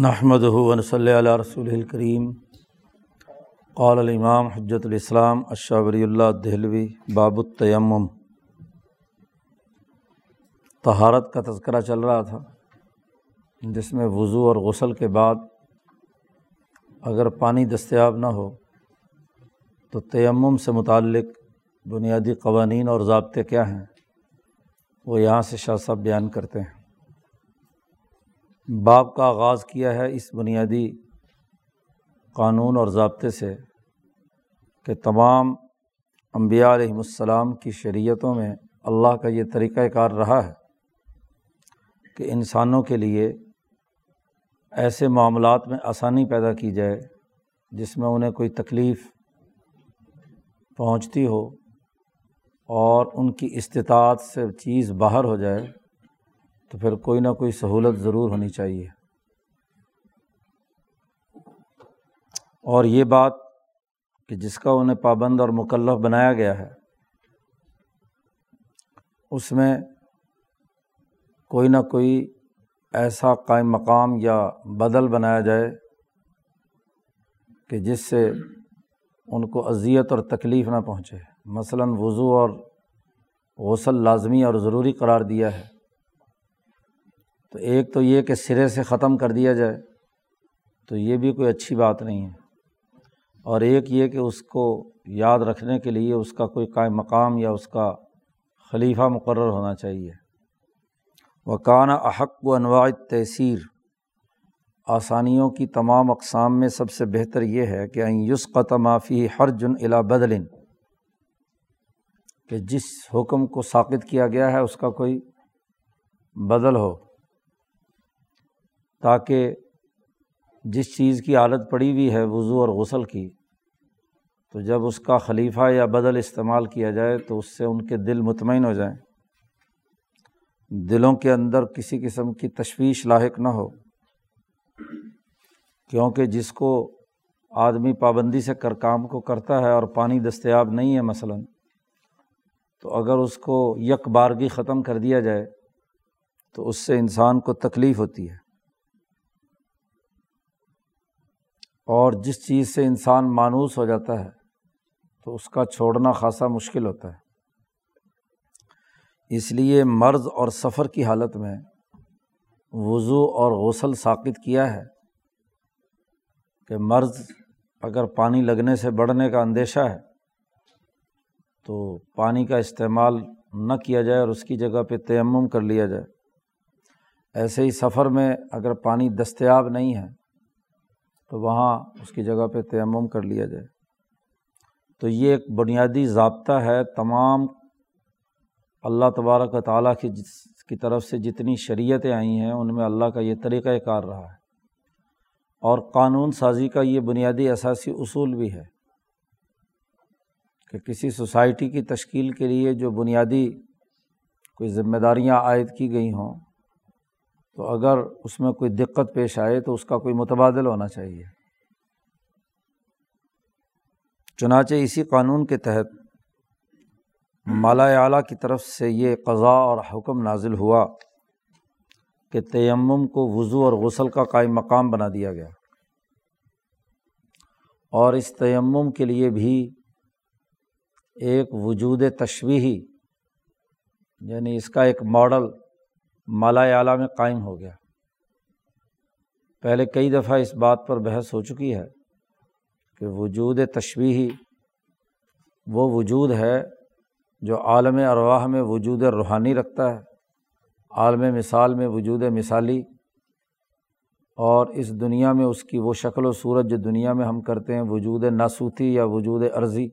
نحمد صلی اللہ رسول الکریم قال الامام حجت الاسلام اشابری اللہ دہلوی باب التیمم طہارت کا تذکرہ چل رہا تھا، جس میں وضو اور غسل کے بعد اگر پانی دستیاب نہ ہو، تو تیمم سے متعلق بنیادی قوانین اور ضابطے کیا ہیں، وہ یہاں سے شاہ صاحب بیان کرتے ہیں۔ باپ کا آغاز کیا ہے اس بنیادی قانون اور ضابطے سے کہ تمام انبیاء علیہم السلام کی شریعتوں میں اللہ کا یہ طریقۂ کار رہا ہے کہ انسانوں کے لیے ایسے معاملات میں آسانی پیدا کی جائے جس میں انہیں کوئی تکلیف پہنچتی ہو اور ان کی استطاعت سے چیز باہر ہو جائے تو پھر کوئی نہ کوئی سہولت ضرور ہونی چاہیے۔ اور یہ بات کہ جس کا انہیں پابند اور مکلف بنایا گیا ہے، اس میں کوئی نہ کوئی ایسا قائم مقام یا بدل بنایا جائے کہ جس سے ان کو اذیت اور تکلیف نہ پہنچے۔ مثلاً وضو اور غسل لازمی اور ضروری قرار دیا ہے۔ تو ایک تو یہ کہ سرے سے ختم کر دیا جائے، تو یہ بھی کوئی اچھی بات نہیں ہے۔ اور ایک یہ کہ اس کو یاد رکھنے کے لیے اس کا کوئی قائم مقام یا اس کا خلیفہ مقرر ہونا چاہیے۔ وہ کانا احق و انواع تحصیر آسانیوں کی تمام اقسام میں سب سے بہتر یہ ہے کہ یس معافی ہر جن الا بدلن کہ جس حکم کو ثابت کیا گیا ہے اس کا کوئی بدل ہو۔ تاکہ جس چیز کی عادت پڑی ہوئی ہے وضو اور غسل کی، تو جب اس کا خلیفہ یا بدل استعمال کیا جائے تو اس سے ان کے دل مطمئن ہو جائیں۔ دلوں کے اندر کسی قسم کی تشویش لاحق نہ ہو، کیونکہ جس کو آدمی پابندی سے کر، کام کو کرتا ہے اور پانی دستیاب نہیں ہے مثلاً، تو اگر اس کو یک بارگی ختم کر دیا جائے تو اس سے انسان کو تکلیف ہوتی ہے۔ اور جس چیز سے انسان مانوس ہو جاتا ہے، تو اس کا چھوڑنا خاصا مشکل ہوتا ہے۔ اس لیے مرض اور سفر کی حالت میں وضو اور غسل ثابت کیا ہے کہ مرض اگر پانی لگنے سے بڑھنے کا اندیشہ ہے، تو پانی کا استعمال نہ کیا جائے اور اس کی جگہ پہ تیمم کر لیا جائے۔ ایسے ہی سفر میں اگر پانی دستیاب نہیں ہے تو وہاں اس کی جگہ پہ تیمم کر لیا جائے۔ تو یہ ایک بنیادی ضابطہ ہے تمام اللہ تبارک و تعالیٰ کی جس کی طرف سے جتنی شریعتیں آئی ہیں، ان میں اللہ کا یہ طریقۂ کار رہا ہے۔ اور قانون سازی کا یہ بنیادی اثاثی اصول بھی ہے کہ کسی سوسائٹی کی تشکیل کے لیے جو بنیادی کوئی ذمہ داریاں عائد کی گئی ہوں تو اگر اس میں کوئی دقت پیش آئے تو اس کا کوئی متبادل ہونا چاہیے۔ چنانچہ اسی قانون کے تحت مالا اعلیٰ کی طرف سے یہ قضاء اور حکم نازل ہوا کہ تیمم کو وضو اور غسل کا قائم مقام بنا دیا گیا۔ اور اس تیمم کے لیے بھی ایک وجود تشویحی یعنی اس کا ایک ماڈل مالا اعلیٰ میں قائم ہو گیا۔ پہلے کئی دفعہ اس بات پر بحث ہو چکی ہے کہ وجود تشویحی وہ وجود ہے جو عالم ارواح میں وجود روحانی رکھتا ہے، عالم مثال میں وجود مثالی، اور اس دنیا میں اس کی وہ شکل و صورت جو دنیا میں ہم کرتے ہیں، وجود ناسوتی یا وجود عرضی۔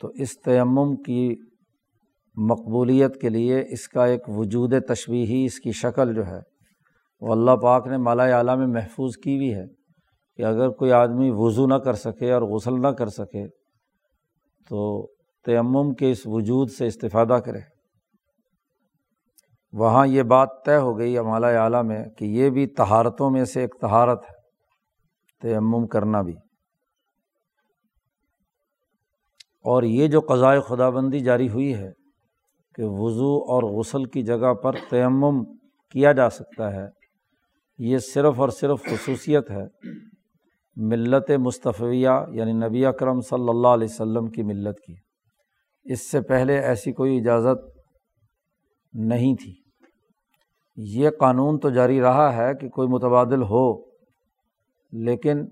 تو اس تیمم کی مقبولیت کے لیے اس کا ایک وجود تشویحی اس کی شکل جو ہے، وہ اللہ پاک نے مالا اعلیٰ میں محفوظ کی ہوئی ہے کہ اگر کوئی آدمی وضو نہ کر سکے اور غسل نہ کر سکے تو تیمم کے اس وجود سے استفادہ کرے۔ وہاں یہ بات طے ہو گئی مالا اعلیٰ میں کہ یہ بھی تہارتوں میں سے ایک تہارت ہے، تیمم کرنا بھی۔ اور یہ جو قضائے خدا بندی جاری ہوئی ہے کہ وضو اور غسل کی جگہ پر تیمم کیا جا سکتا ہے، یہ صرف اور صرف خصوصیت ہے۔ ملت مصطفیہ یعنی نبی اکرم صلی اللہ علیہ وسلم کی ملت کی۔ اس سے پہلے ایسی کوئی اجازت نہیں تھی۔ یہ قانون تو جاری رہا ہے کہ کوئی متبادل ہو، لیکن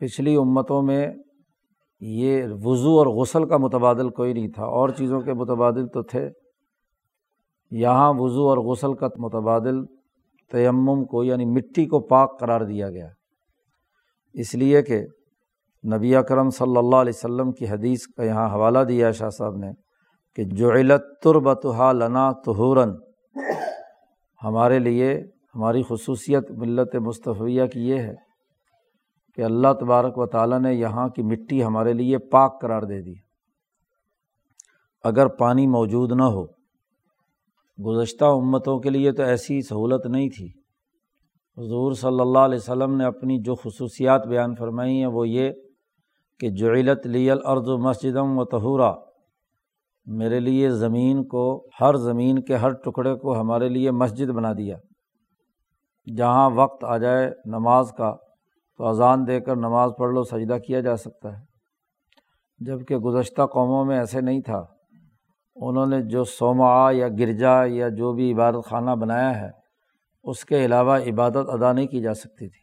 پچھلی امتوں میں یہ وضو اور غسل کا متبادل کوئی نہیں تھا۔ اور چیزوں کے متبادل تو تھے۔ یہاں وضو اور غسل کا متبادل تیمم کو یعنی مٹی کو پاک قرار دیا گیا۔ اس لیے کہ نبی اکرم صلی اللہ علیہ وسلم کی حدیث کا یہاں حوالہ دیا شاہ صاحب نے کہ جو علت تربتہ لنا تہورن ہمارے لیے، ہماری خصوصیت ملت مصطفیہ کی یہ ہے کہ اللہ تبارک و تعالیٰ نے یہاں کی مٹی ہمارے لیے پاک قرار دے دی۔ اگر پانی موجود نہ ہو، گزشتہ امتوں کے لیے تو ایسی سہولت نہیں تھی۔ حضور صلی اللہ علیہ وسلم نے اپنی جو خصوصیات بیان فرمائی ہیں، وہ یہ کہ جعلت لی الارض مسجدم و تہورا میرے لیے زمین کو، ہر زمین کے ہر ٹکڑے کو ہمارے لیے مسجد بنا دیا۔ جہاں وقت آ جائے نماز کا تو اذان دے کر نماز پڑھ لو، سجدہ کیا جا سکتا ہے۔ جبکہ گزشتہ قوموں میں ایسے نہیں تھا۔ انہوں نے جو سوما یا گرجا یا جو بھی عبادت خانہ بنایا ہے، اس کے علاوہ عبادت ادا نہیں کی جا سکتی تھی۔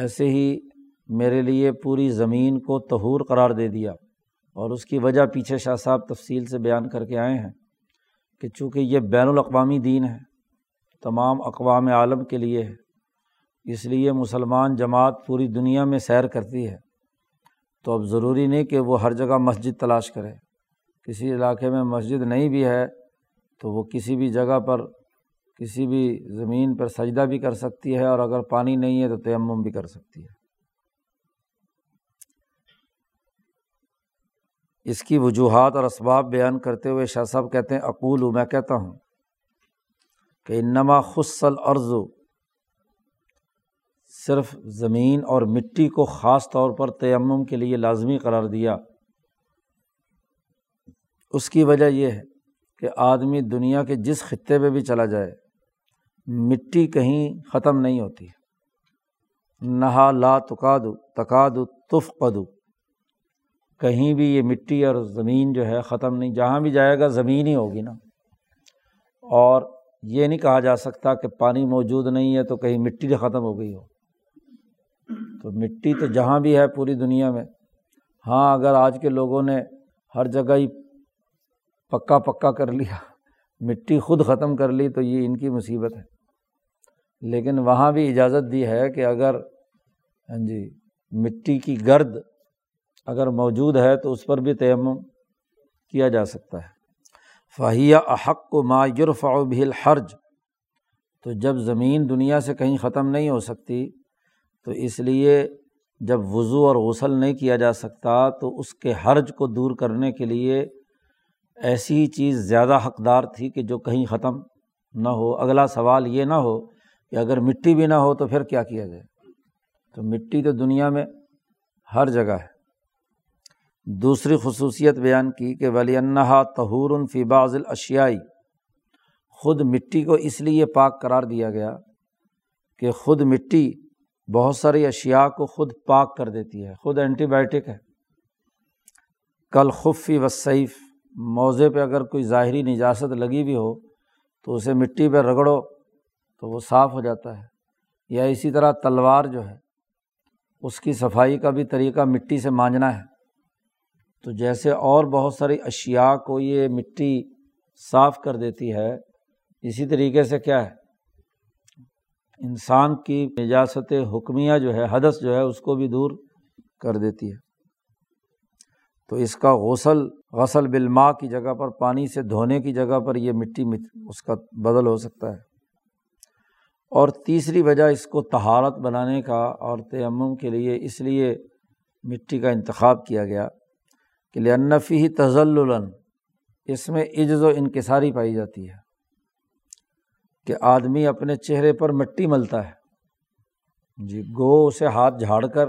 ایسے ہی میرے لیے پوری زمین کو تہور قرار دے دیا اور اس کی وجہ پیچھے شاہ صاحب تفصیل سے بیان کر کے آئے ہیں کہ چونکہ یہ بین الاقوامی دین ہے، تمام اقوام عالم کے لیے ہے۔ اس لیے مسلمان جماعت پوری دنیا میں سیر کرتی ہے۔ تو اب ضروری نہیں کہ وہ ہر جگہ مسجد تلاش کرے۔ کسی علاقے میں مسجد نہیں بھی ہے تو وہ کسی بھی جگہ پر، کسی بھی زمین پر سجدہ بھی کر سکتی ہے اور اگر پانی نہیں ہے تو تیمم بھی کر سکتی ہے۔ اس کی وجوہات اور اسباب بیان کرتے ہوئے شاہ صاحب کہتے ہیں اقول میں کہتا ہوں کہ انما خصل عرض صرف زمین اور مٹی کو خاص طور پر تیمم کے لیے لازمی قرار دیا۔ اس کی وجہ یہ ہے کہ آدمی دنیا کے جس خطے پہ بھی چلا جائے، مٹی کہیں ختم نہیں ہوتی۔ نہا لا تقاد تقاد تف قدو کہیں بھی یہ مٹی اور زمین جو ہے ختم نہیں، جہاں بھی جائے گا زمین ہی ہوگی نا۔ اور یہ نہیں کہا جا سکتا کہ پانی موجود نہیں ہے تو کہیں مٹی ختم ہو گئی ہو۔ تو مٹی تو جہاں بھی ہے پوری دنیا میں۔ ہاں اگر آج کے لوگوں نے ہر جگہ ہی پکا پکا کر لیا، مٹی خود ختم کر لی، تو یہ ان کی مصیبت ہے۔ لیکن وہاں بھی اجازت دی ہے کہ اگر ہاں جی مٹی کی گرد اگر موجود ہے تو اس پر بھی تیمم کیا جا سکتا ہے۔ فہیہ احق و مایورف بھیل حرج تو جب زمین دنیا سے کہیں ختم نہیں ہو سکتی تو اس لیے جب وضو اور غسل نہیں کیا جا سکتا تو اس کے حرج کو دور کرنے کے لیے ایسی چیز زیادہ حقدار تھی کہ جو کہیں ختم نہ ہو۔ اگلا سوال یہ نہ ہو کہ اگر مٹی بھی نہ ہو تو پھر کیا کیا جائے؟ تو مٹی تو دنیا میں ہر جگہ ہے۔ دوسری خصوصیت بیان کی کہ ولی انہا تہور فی بعض الاشیائی خود مٹی کو اس لیے پاک قرار دیا گیا کہ خود مٹی بہت ساری اشیا کو خود پاک کر دیتی ہے، خود اینٹی بائیوٹک ہے۔ کل خفی و سیف موزے پہ اگر کوئی ظاہری نجاست لگی بھی ہو تو اسے مٹی پہ رگڑو تو وہ صاف ہو جاتا ہے۔ یا اسی طرح تلوار جو ہے، اس کی صفائی کا بھی طریقہ مٹی سے مانجنا ہے۔ تو جیسے اور بہت ساری اشیا کو یہ مٹی صاف کر دیتی ہے، اسی طریقے سے کیا ہے؟ انسان کی نجاست حکمیہ جو ہے، حدث جو ہے، اس کو بھی دور کر دیتی ہے۔ تو اس کا غسل غسل بالماء کی جگہ پر، پانی سے دھونے کی جگہ پر یہ مٹی اس کا بدل ہو سکتا ہے۔ اور تیسری وجہ اس کو تہارت بنانے کا اور تیمم کے لیے اس لیے مٹی کا انتخاب کیا گیا کہ لنفی ہی تزل اس میں عجز و انکساری پائی جاتی ہے۔ کہ آدمی اپنے چہرے پر مٹی ملتا ہے۔ جی گو اسے ہاتھ جھاڑ کر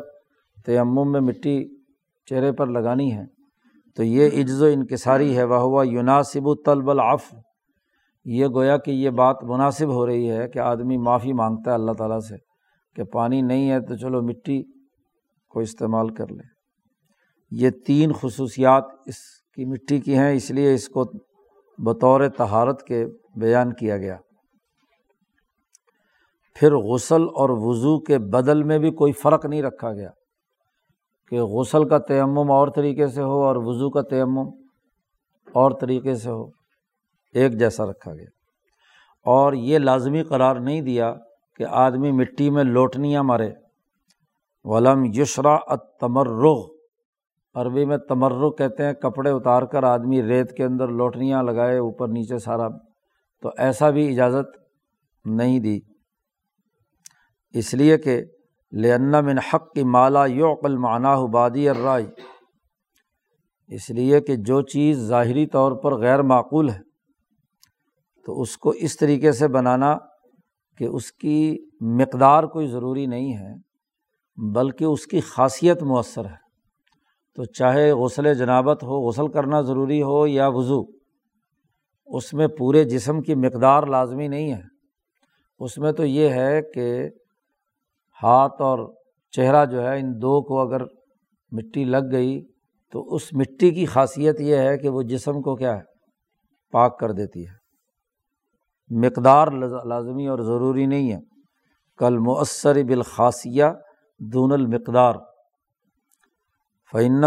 تیمم میں مٹی چہرے پر لگانی ہے۔ تو یہ عجز و انکساری ہے۔ وہ ہوا یوناسب و طلب العف یہ گویا کہ یہ بات مناسب ہو رہی ہے کہ آدمی معافی مانگتا ہے اللہ تعالیٰ سے کہ پانی نہیں ہے تو چلو مٹی کو استعمال کر لے۔ یہ تین خصوصیات اس کی مٹی کی ہیں، اس لیے اس کو بطور تہارت کے بیان کیا گیا۔ پھر غسل اور وضو کے بدل میں بھی کوئی فرق نہیں رکھا گیا۔ کہ غسل کا تیمم اور طریقے سے ہو اور وضو کا تیمم اور طریقے سے ہو، ایک جیسا رکھا گیا۔ اور یہ لازمی قرار نہیں دیا کہ آدمی مٹی میں لوٹنیاں مارے۔ ولم یشرا تمرغ عربی میں تمرغ کہتے ہیں، کپڑے اتار کر آدمی ریت کے اندر لوٹنیاں لگائے، اوپر نیچے سارا۔ تو ایسا بھی اجازت نہیں دی۔ اس لیے کہ لن من حق کی مالا یوقل معنی بادی الرائے اس لیے کہ جو چیز ظاہری طور پر غیر معقول ہے، تو اس کو اس طریقے سے بنانا کہ اس کی مقدار کوئی ضروری نہیں ہے، بلکہ اس کی خاصیت مؤثر ہے۔ تو چاہے غسل جنابت ہو، غسل کرنا ضروری ہو یا وضو، اس میں پورے جسم کی مقدار لازمی نہیں ہے۔ اس میں تو یہ ہے کہ ہاتھ اور چہرہ جو ہے، ان دو کو اگر مٹی لگ گئی تو اس مٹی کی خاصیت یہ ہے کہ وہ جسم کو کیا ہے، پاک کر دیتی ہے۔ مقدار لازمی اور ضروری نہیں ہے۔ کل مؤثر بالخاصیہ دون المقدار۔ فن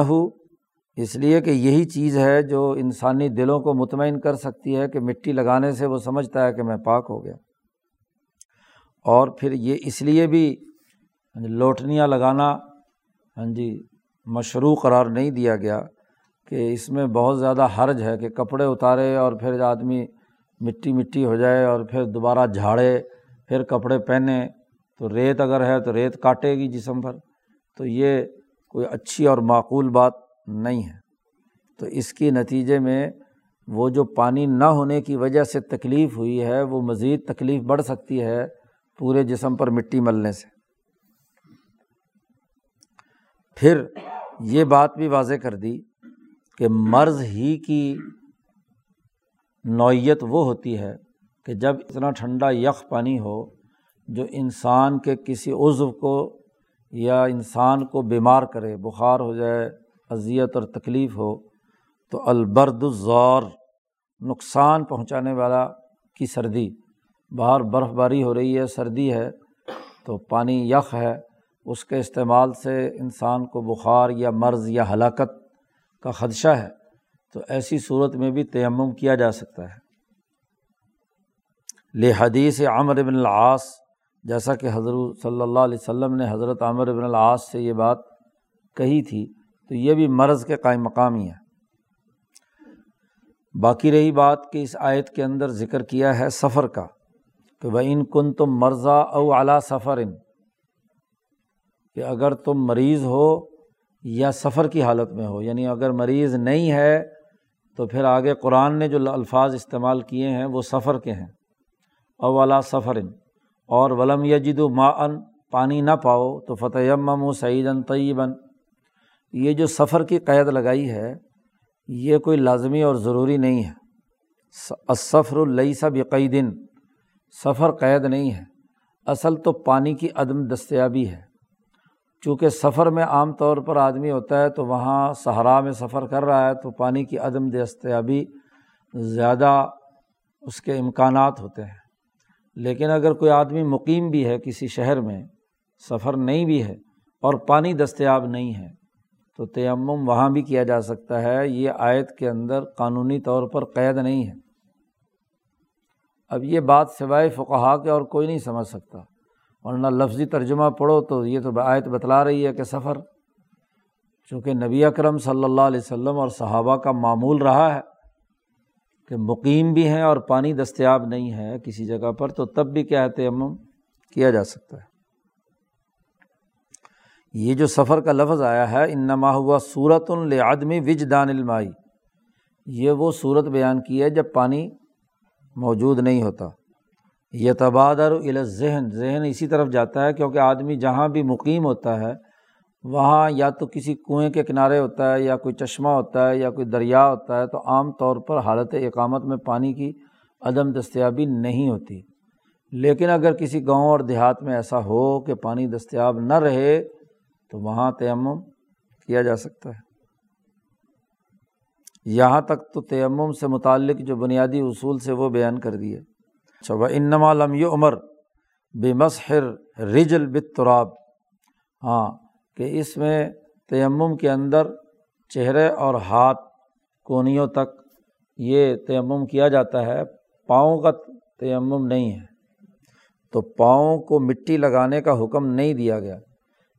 اس لیے کہ یہی چیز ہے جو انسانی دلوں کو مطمئن کر سکتی ہے کہ مٹی لگانے سے وہ سمجھتا ہے کہ میں پاک ہو گیا۔ اور پھر یہ اس لیے بھی ہاں جی لوٹنیاں لگانا ہاں جی مشروع قرار نہیں دیا گیا کہ اس میں بہت زیادہ حرج ہے کہ کپڑے اتارے اور پھر آدمی مٹی مٹی ہو جائے اور پھر دوبارہ جھاڑے، پھر کپڑے پہنے۔ تو ریت اگر ہے تو ریت کاٹے گی جسم پر۔ تو یہ کوئی اچھی اور معقول بات نہیں ہے۔ تو اس کے نتیجے میں وہ جو پانی نہ ہونے کی وجہ سے تکلیف ہوئی ہے، وہ مزید تکلیف بڑھ سکتی ہے پورے جسم پر مٹی ملنے سے۔ پھر یہ بات بھی واضح کر دی کہ مرض ہی کی نوعیت وہ ہوتی ہے کہ جب اتنا ٹھنڈا یخ پانی ہو جو انسان کے کسی عضو کو یا انسان کو بیمار کرے، بخار ہو جائے، اذیت اور تکلیف ہو، تو البرد الزور نقصان پہنچانے والا کی سردی۔ باہر برف باری ہو رہی ہے، سردی ہے، تو پانی یخ ہے۔ اس کے استعمال سے انسان کو بخار یا مرض یا ہلاکت کا خدشہ ہے، تو ایسی صورت میں بھی تیمم کیا جا سکتا ہے۔ لحدیث عامر بن العاص، جیسا کہ حضرت صلی اللہ علیہ وسلم نے حضرت عامر بن العاص سے یہ بات کہی تھی، تو یہ بھی مرض کے قائم مقامی ہے۔ باقی رہی بات کہ اس آیت کے اندر ذکر کیا ہے سفر کا، کہ وہ ان کن تم مرضا او اعلیٰ سفر ان کہ اگر تم مریض ہو یا سفر کی حالت میں ہو یعنی اگر مریض نہیں ہے تو پھر آگے قرآن نے جو الفاظ استعمال کیے ہیں وہ سفر کے ہیں۔ اولا سفر اور ولم یجد ما ان پانی نہ پاؤ، تو فتح و سعید طیباً یہ جو سفر کی قید لگائی ہے، یہ کوئی لازمی اور ضروری نہیں ہے۔ سفر السا بقیدن، سفر قید نہیں ہے۔ اصل تو پانی کی عدم دستیابی ہے۔ چونکہ سفر میں عام طور پر آدمی ہوتا ہے تو وہاں صحرا میں سفر کر رہا ہے تو پانی کی عدم دستیابی زیادہ اس کے امکانات ہوتے ہیں۔ لیکن اگر کوئی آدمی مقیم بھی ہے کسی شہر میں، سفر نہیں بھی ہے اور پانی دستیاب نہیں ہے، تو تیمم وہاں بھی کیا جا سکتا ہے، یہ آیت کے اندر قانونی طور پر قید نہیں ہے۔ اب یہ بات سوائے فقہا کے اور کوئی نہیں سمجھ سکتا۔ ورنہ لفظی ترجمہ پڑھو تو یہ تو آیت بتلا رہی ہے کہ سفر۔ چونکہ نبی اکرم صلی اللہ علیہ وسلم اور صحابہ کا معمول رہا ہے کہ مقیم بھی ہیں اور پانی دستیاب نہیں ہے کسی جگہ پر، تو تب بھی کیا ہے تیمم کیا جا سکتا ہے۔ یہ جو سفر کا لفظ آیا ہے ان نما ہوا صورت العدمی وج دان المائی۔ یہ وہ صورت بیان کی ہے جب پانی موجود نہیں ہوتا۔ یہ تبادر ذہن ذہن اسی طرف جاتا ہے کیونکہ آدمی جہاں بھی مقیم ہوتا ہے، وہاں یا تو کسی کنویں کے کنارے ہوتا ہے، یا کوئی چشمہ ہوتا ہے، یا کوئی دریا ہوتا ہے، تو عام طور پر حالت اقامت میں پانی کی عدم دستیابی نہیں ہوتی۔ لیکن اگر کسی گاؤں اور دیہات میں ایسا ہو کہ پانی دستیاب نہ رہے، تو وہاں تیمم کیا جا سکتا ہے۔ یہاں تک تو تیمم سے متعلق جو بنیادی اصول سے وہ بیان کر دیے۔ اچھا وہ انما لم عمر بے مسحر رجل بتراب ہاں کہ اس میں تیمم کے اندر چہرے اور ہاتھ کونیوں تک یہ تیمم کیا جاتا ہے، پاؤں کا تیمم نہیں ہے۔ تو پاؤں کو مٹی لگانے کا حکم نہیں دیا گیا۔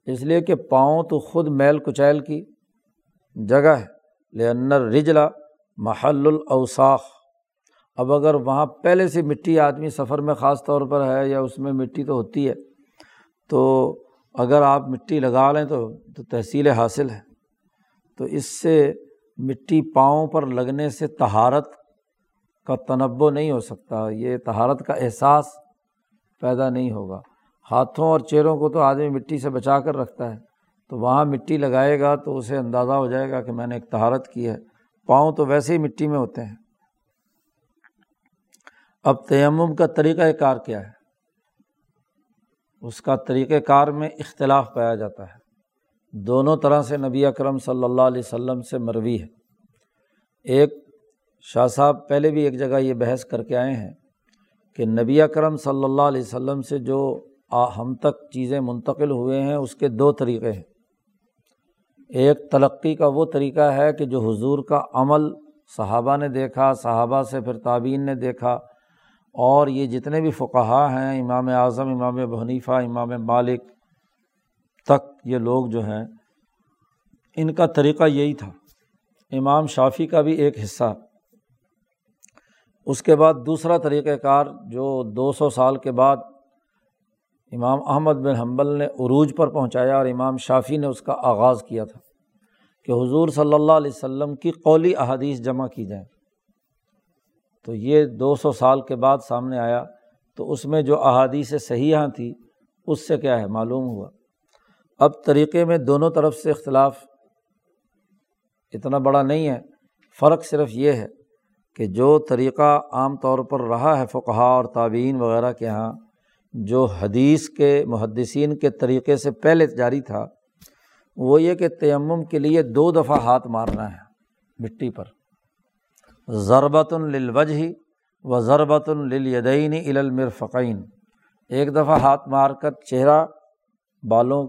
اس لیے کہ پاؤں تو خود میل کچیل کی جگہ ہے۔ لنر رجلا محل الاوساخ اب اگر وہاں پہلے سے مٹی آدمی سفر میں خاص طور پر ہے یا اس میں مٹی تو ہوتی ہے، تو اگر آپ مٹی لگا لیں تو تو تحصیل حاصل ہے۔ تو اس سے مٹی پاؤں پر لگنے سے تہارت کا تنوع نہیں ہو سکتا، یہ تہارت کا احساس پیدا نہیں ہوگا۔ ہاتھوں اور چہروں کو تو آدمی مٹی سے بچا کر رکھتا ہے، تو وہاں مٹی لگائے گا تو اسے اندازہ ہو جائے گا کہ میں نے ایک تہارت کی ہے۔ پاؤں تو ویسے ہی مٹی میں ہوتے ہیں۔ اب تیمم کا طریقۂ کار کیا ہے؟ اس کا طریقۂ کار میں اختلاف پایا جاتا ہے۔ دونوں طرح سے نبی اکرم صلی اللہ علیہ وسلم سے مروی ہے۔ ایک، شاہ صاحب پہلے بھی ایک جگہ یہ بحث کر کے آئے ہیں کہ نبی اکرم صلی اللہ علیہ وسلم سے جو ہم تک چیزیں منتقل ہوئے ہیں، اس کے دو طریقے ہیں۔ ایک، تلقی کا وہ طریقہ ہے کہ جو حضور کا عمل صحابہ نے دیکھا، صحابہ سے پھر تعبین نے دیکھا اور یہ جتنے بھی فقہا ہیں، امام اعظم، امام بحنیفہ امام مالک تک یہ لوگ جو ہیں، ان کا طریقہ یہی تھا۔ امام شافی کا بھی ایک حصہ۔ اس کے بعد دوسرا طریقۂ کار جو دو سو سال کے بعد امام احمد بن حنبل نے عروج پر پہنچایا اور امام شافی نے اس کا آغاز کیا تھا کہ حضور صلی اللہ علیہ وسلم کی قولی احادیث جمع کی جائیں۔ تو یہ دو سو سال کے بعد سامنے آیا تو اس میں جو احادیث صحیحہ تھیں، اس سے کیا ہے؟ معلوم ہوا۔ اب طریقے میں دونوں طرف سے اختلاف اتنا بڑا نہیں ہے۔ فرق صرف یہ ہے کہ جو طریقہ عام طور پر رہا ہے فقہ اور تعبین وغیرہ کے یہاں جو حدیث کے محدثین کے طریقے سے پہلے جاری تھا، وہ یہ کہ تیمم کے لیے دو دفعہ ہاتھ مارنا ہے مٹی پر۔ ضربت الوجہ و ضربت الدین المرفقین۔ ایک دفعہ ہاتھ مار کر چہرہ بالوں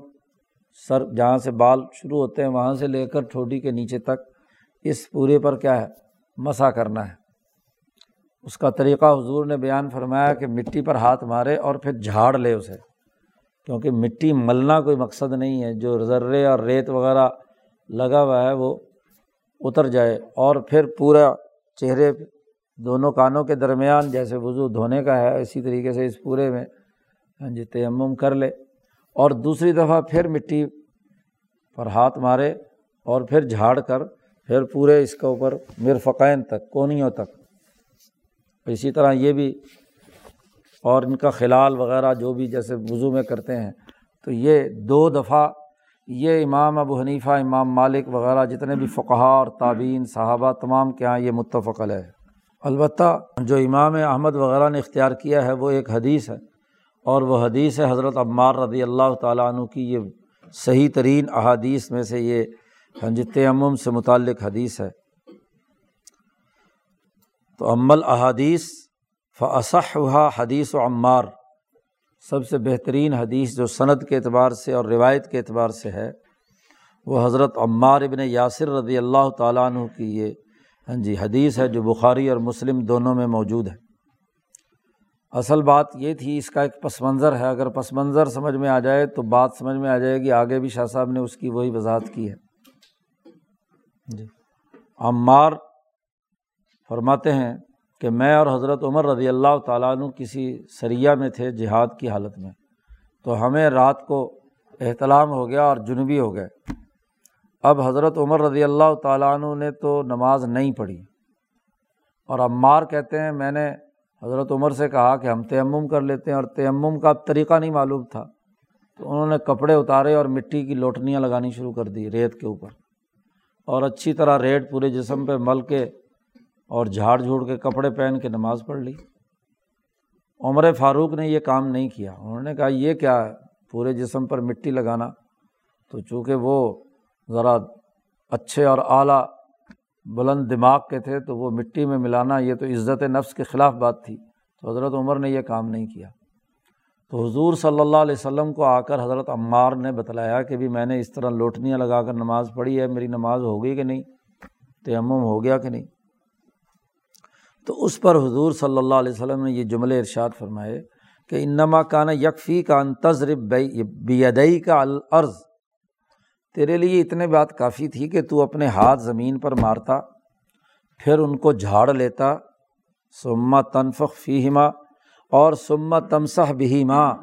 سر جہاں سے بال شروع ہوتے ہیں وہاں سے لے کر ٹھوٹی کے نیچے تک اس پورے پر کیا ہے؟ مسا کرنا ہے۔ اس کا طریقہ حضور نے بیان فرمایا کہ مٹی پر ہاتھ مارے اور پھر جھاڑ لے اسے، کیونکہ مٹی ملنا کوئی مقصد نہیں ہے۔ جو ذرے اور ریت وغیرہ لگا ہوا ہے وہ اتر جائے اور پھر پورا چہرے دونوں کانوں کے درمیان جیسے وضو دھونے کا ہے، اسی طریقے سے اس پورے میں ہاں جی تیمم کر لے۔ اور دوسری دفعہ پھر مٹی پر ہاتھ مارے اور پھر جھاڑ کر، پھر پورے اس کے اوپر مرفقین تک، کونیوں تک۔ اسی طرح یہ بھی، اور ان کا خلال وغیرہ جو بھی جیسے وضو میں کرتے ہیں۔ تو یہ دو دفعہ یہ امام ابو حنیفہ، امام مالک وغیرہ جتنے بھی فقہ اور تعبین صحابہ تمام کے یہاں یہ متفق ہے۔ البتہ جو امام احمد وغیرہ نے اختیار کیا ہے وہ ایک حدیث ہے اور وہ حدیث ہے حضرت عمار رضی اللہ تعالیٰ عنہ کی۔ یہ صحیح ترین احادیث میں سے یہ ہاں جی، حنجت امم سے متعلق حدیث ہے۔ تو عمل احادیث فصح حدیث و عمار۔ سب سے بہترین حدیث جو صنعت کے اعتبار سے اور روایت کے اعتبار سے ہے، وہ حضرت عمار ابن یاسر رضی اللہ تعالیٰ عنہ کی یہ ہاں جی حدیث ہے جو بخاری اور مسلم دونوں میں موجود ہے۔ اصل بات یہ تھی، اس کا ایک پس منظر ہے۔ اگر پس منظر سمجھ میں آ جائے تو بات سمجھ میں آ جائے گی آگے بھی شاہ صاحب نے اس کی وہی وضاحت کی ہے۔ جی۔ عمار فرماتے ہیں کہ میں اور حضرت عمر رضی اللہ تعالیٰ عنہ کسی سریہ میں تھے جہاد کی حالت میں، تو ہمیں رات کو احتلام ہو گیا اور جنوبی ہو گئے۔ اب حضرت عمر رضی اللہ تعالیٰ عنہ نے تو نماز نہیں پڑھی۔ اور عمار کہتے ہیں، میں نے حضرت عمر سے کہا کہ ہم تیمم کر لیتے ہیں اور تیمم کا طریقہ نہیں معلوم تھا۔ تو انہوں نے کپڑے اتارے اور مٹی کی لوٹنیاں لگانی شروع کر دی ریت کے اوپر۔ اور اچھی طرح ریٹ پورے جسم پہ مل کے اور جھاڑ جھوڑ کے کپڑے پہن کے نماز پڑھ لی۔ عمر فاروق نے یہ کام نہیں کیا۔ انہوں نے کہا، یہ کیا ہے؟ پورے جسم پر مٹی لگانا۔ تو چونکہ وہ ذرا اچھے اور اعلیٰ بلند دماغ کے تھے، تو وہ مٹی میں ملانا یہ تو عزت نفس کے خلاف بات تھی۔ تو حضرت عمر نے یہ کام نہیں کیا۔ تو حضور صلی اللہ علیہ وسلم کو آ کر حضرت عمار نے بتلایا کہ بھی میں نے اس طرح لوٹنیاں لگا کر نماز پڑھی ہے، میری نماز ہو گئی کہ نہیں؟ تیمم ہو گیا کہ نہیں؟ تو اس پر حضور صلی اللہ علیہ وسلم نے یہ جملے ارشاد فرمائے کہ انما کانا یکفی کا انتظرب بیدئی کا العرض تیرے لیے اتنے بات کافی تھی کہ تو اپنے ہاتھ زمین پر مارتا، پھر ان کو جھاڑ لیتا سما تنفق فی ہما اور سما تمسح بھی ماں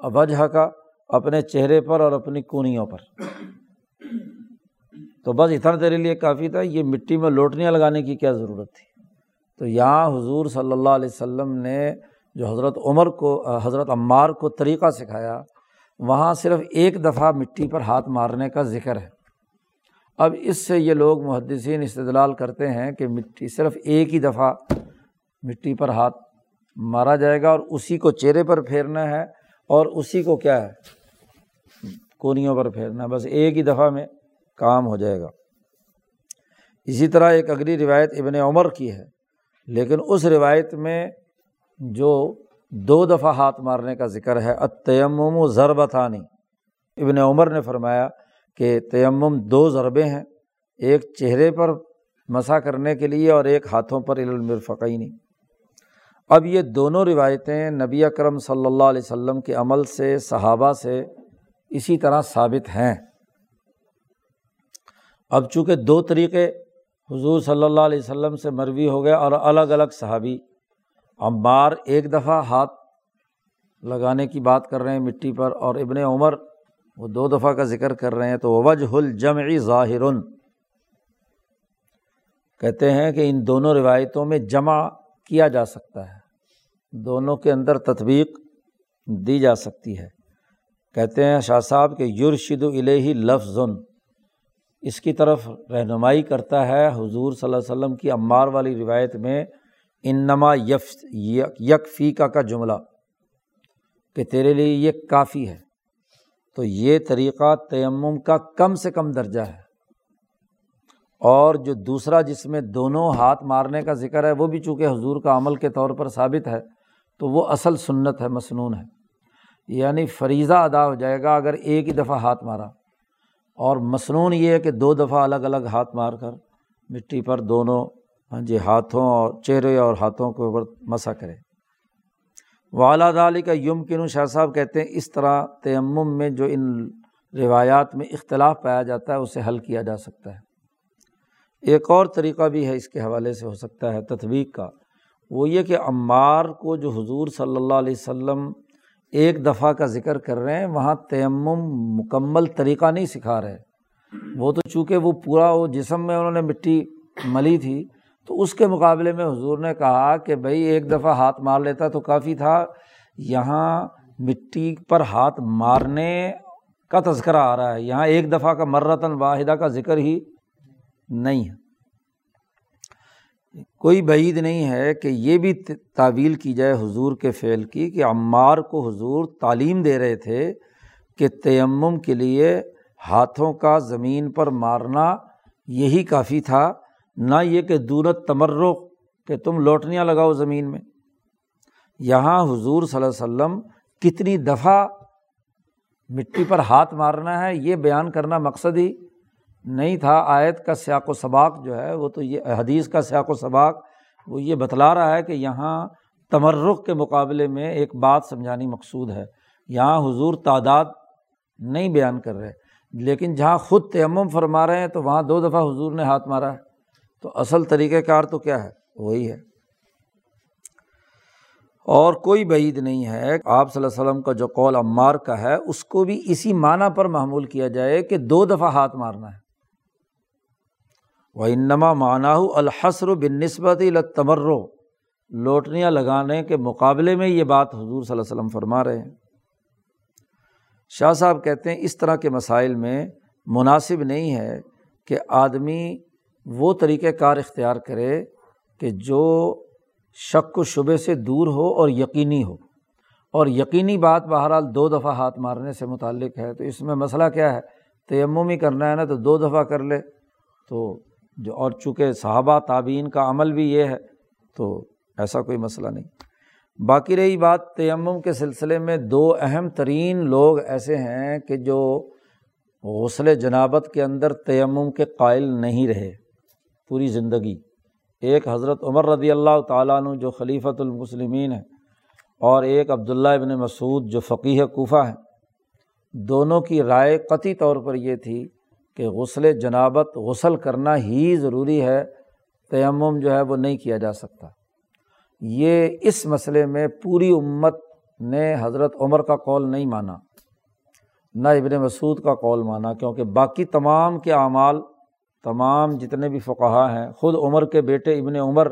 وجہ کا اپنے چہرے پر اور اپنی کونیوں پر۔ تو بس اتنا تیرے لیے کافی تھا، یہ مٹی میں لوٹیاں لگانے کی کیا ضرورت تھی؟ تو یہاں حضور صلی اللہ علیہ وسلم نے جو حضرت عمر کو، حضرت عمار کو طریقہ سکھایا، وہاں صرف ایک دفعہ مٹی پر ہاتھ مارنے کا ذکر ہے۔ اب اس سے یہ لوگ محدثین استدلال کرتے ہیں کہ مٹی صرف ایک ہی دفعہ مٹی پر ہاتھ مارا جائے گا اور اسی کو چہرے پر پھیرنا ہے۔ اور اسی کو کیا ہے؟ کونیوں پر پھیرنا ہے۔ بس ایک ہی دفعہ میں کام ہو جائے گا۔ اسی طرح ایک اگلی روایت ابن عمر کی ہے۔ لیکن اس روایت میں جو دو دفعہ ہاتھ مارنے کا ذکر ہے اتیمم و ضرب تھانی ابن عمر نے فرمایا کہ تیمم دو ضربے ہیں، ایک چہرے پر مسا کرنے کے لیے اور ایک ہاتھوں پر علمرفقینی اب یہ دونوں روایتیں نبی اکرم صلی اللہ علیہ وسلم کے عمل سے، صحابہ سے اسی طرح ثابت ہیں۔ اب چونکہ دو طریقے حضور صلی اللہ علیہ وسلم سے مروی ہو گئے اور الگ الگ صحابی عمار ایک دفعہ ہاتھ لگانے کی بات کر رہے ہیں مٹی پر اور ابن عمر وہ دو دفعہ کا ذکر کر رہے ہیں تو وجہ الجمعی ظاہر کہتے ہیں کہ ان دونوں روایتوں میں جمع کیا جا سکتا ہے، دونوں کے اندر تطبیق دی جا سکتی ہے۔ کہتے ہیں شاہ صاحب کہ یورشد الہی لفظ اس کی طرف رہنمائی کرتا ہے حضور صلی اللہ علیہ وسلم کی عمار والی روایت میں، انما یف یک فیقہ کا جملہ، کہ تیرے لیے یہ کافی ہے۔ تو یہ طریقہ تیمم کا کم سے کم درجہ ہے۔ اور جو دوسرا جس میں دونوں ہاتھ مارنے کا ذکر ہے، وہ بھی چونکہ حضور کا عمل کے طور پر ثابت ہے، تو وہ اصل سنت ہے مصنون ہے۔ یعنی فریضہ ادا ہو جائے گا اگر ایک ہی دفعہ ہاتھ مارا۔ اور مصنون یہ ہے کہ دو دفعہ الگ الگ ہاتھ مار کر مٹی پر دونوں ہاں جی ہاتھوں اور چہرے اور ہاتھوں کے اوپر مسا کرے۔ والا دالی کا یمکن شاہ صاحب کہتے ہیں، اس طرح تیمم میں جو ان روایات میں اختلاف پایا جاتا ہے، اسے حل کیا جا سکتا ہے۔ ایک اور طریقہ بھی ہے، اس کے حوالے سے ہو سکتا ہے تطبیق کا۔ وہ یہ کہ عمار کو جو حضور صلی اللہ علیہ وسلم ایک دفعہ کا ذکر کر رہے ہیں، وہاں تیمم مکمل طریقہ نہیں سکھا رہے۔ وہ تو چونکہ وہ پورا وہ جسم میں انہوں نے مٹی ملی تھی، تو اس کے مقابلے میں حضور نے کہا کہ بھائی ایک دفعہ ہاتھ مار لیتا تو کافی تھا۔ یہاں مٹی پر ہاتھ مارنے کا تذکرہ آ رہا ہے۔ یہاں ایک دفعہ کا مرتن واحدہ کا ذکر ہی نہیں ہے۔ کوئی بعید نہیں ہے کہ یہ بھی تعویل کی جائے حضور کے فعل کی کہ عمار کو حضور تعلیم دے رہے تھے کہ تیمم کے لیے ہاتھوں کا زمین پر مارنا یہی کافی تھا، نہ یہ کہ دورت تمرو کہ تم لوٹنیاں لگاؤ زمین میں۔ یہاں حضور صلی اللہ علیہ وسلم کتنی دفعہ مٹی پر ہاتھ مارنا ہے، یہ بیان کرنا مقصد ہی نہیں تھا، آیت کا سیاق و سباق جو ہے، وہ تو یہ حدیث کا سیاق و سباق، وہ یہ بتلا رہا ہے کہ یہاں تمرخ کے مقابلے میں ایک بات سمجھانی مقصود ہے۔ یہاں حضور تعداد نہیں بیان کر رہے، لیکن جہاں خود تیمم فرما رہے ہیں تو وہاں دو دفعہ حضور نے ہاتھ مارا ہے۔ تو اصل طریقۂ کار تو کیا ہے؟ وہی ہے۔ اور کوئی بعید نہیں ہے آپ صلی اللہ وسلم کا جو قول عمار کا ہے، اس کو بھی اسی معنی پر معمول کیا جائے کہ دو دفعہ ہاتھ مارنا ہے۔ وہ انما معنی الحسر بن نسبت التمرو لوٹنیاں لگانے کے مقابلے میں یہ بات حضور صلی اللہ علیہ وسلم فرما رہے ہیں۔ شاہ صاحب کہتے ہیں اس طرح کے مسائل میں مناسب نہیں ہے کہ آدمی وہ طریقۂ کار اختیار کرے کہ جو شک و شبے سے دور ہو اور یقینی ہو۔ اور یقینی بات بہرحال دو دفعہ ہاتھ مارنے سے متعلق ہے، تو اس میں مسئلہ کیا ہے؟ تیمم ہی کرنا ہے نا تو دو دفعہ کر لے۔ تو جو اور چونکہ صحابہ تعبین کا عمل بھی یہ ہے، تو ایسا کوئی مسئلہ نہیں۔ باقی رہی بات تیمم کے سلسلے میں دو اہم ترین لوگ ایسے ہیں کہ جو غسل جنابت کے اندر تیمم کے قائل نہیں رہے۔ پوری زندگی۔ ایک حضرت عمر رضی اللہ تعالیٰ عنہ جو خلیفۃ المسلمین ہے اور ایک عبداللہ ابن مسعود جو فقیح کوفہ ہیں۔ دونوں کی رائے قطعی طور پر یہ تھی کہ غسل جنابت غسل کرنا ہی ضروری ہے، تیمم جو ہے وہ نہیں کیا جا سکتا۔ یہ اس مسئلے میں پوری امت نے حضرت عمر کا قول نہیں مانا، نہ ابن مسعود کا قول مانا، کیونکہ باقی تمام کے اعمال، تمام جتنے بھی فقہ ہیں، خود عمر کے بیٹے ابن عمر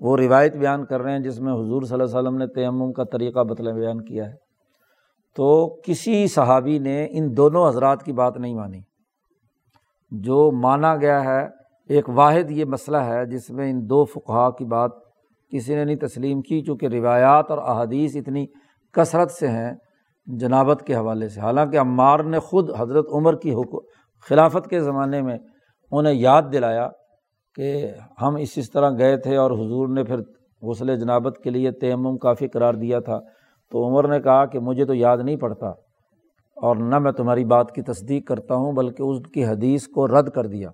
وہ روایت بیان کر رہے ہیں جس میں حضور صلی اللہ علیہ وسلم نے تیمم کا طریقہ بطل بیان کیا ہے۔ تو کسی صحابی نے ان دونوں حضرات کی بات نہیں مانی۔ جو مانا گیا ہے، ایک واحد یہ مسئلہ ہے جس میں ان دو فقہ کی بات کسی نے نہیں تسلیم کی، چونکہ روایات اور احادیث اتنی کثرت سے ہیں جنابت کے حوالے سے۔ حالانکہ عمار نے خود حضرت عمر کی حکم، خلافت کے زمانے میں انہیں یاد دلایا کہ ہم اس اس طرح گئے تھے اور حضور نے پھر غسل جنابت کے لیے تیمم کافی قرار دیا تھا۔ تو عمر نے کہا کہ مجھے تو یاد نہیں پڑتا۔ اور نہ میں تمہاری بات کی تصدیق کرتا ہوں، بلکہ اس کی حدیث کو رد کر دیا۔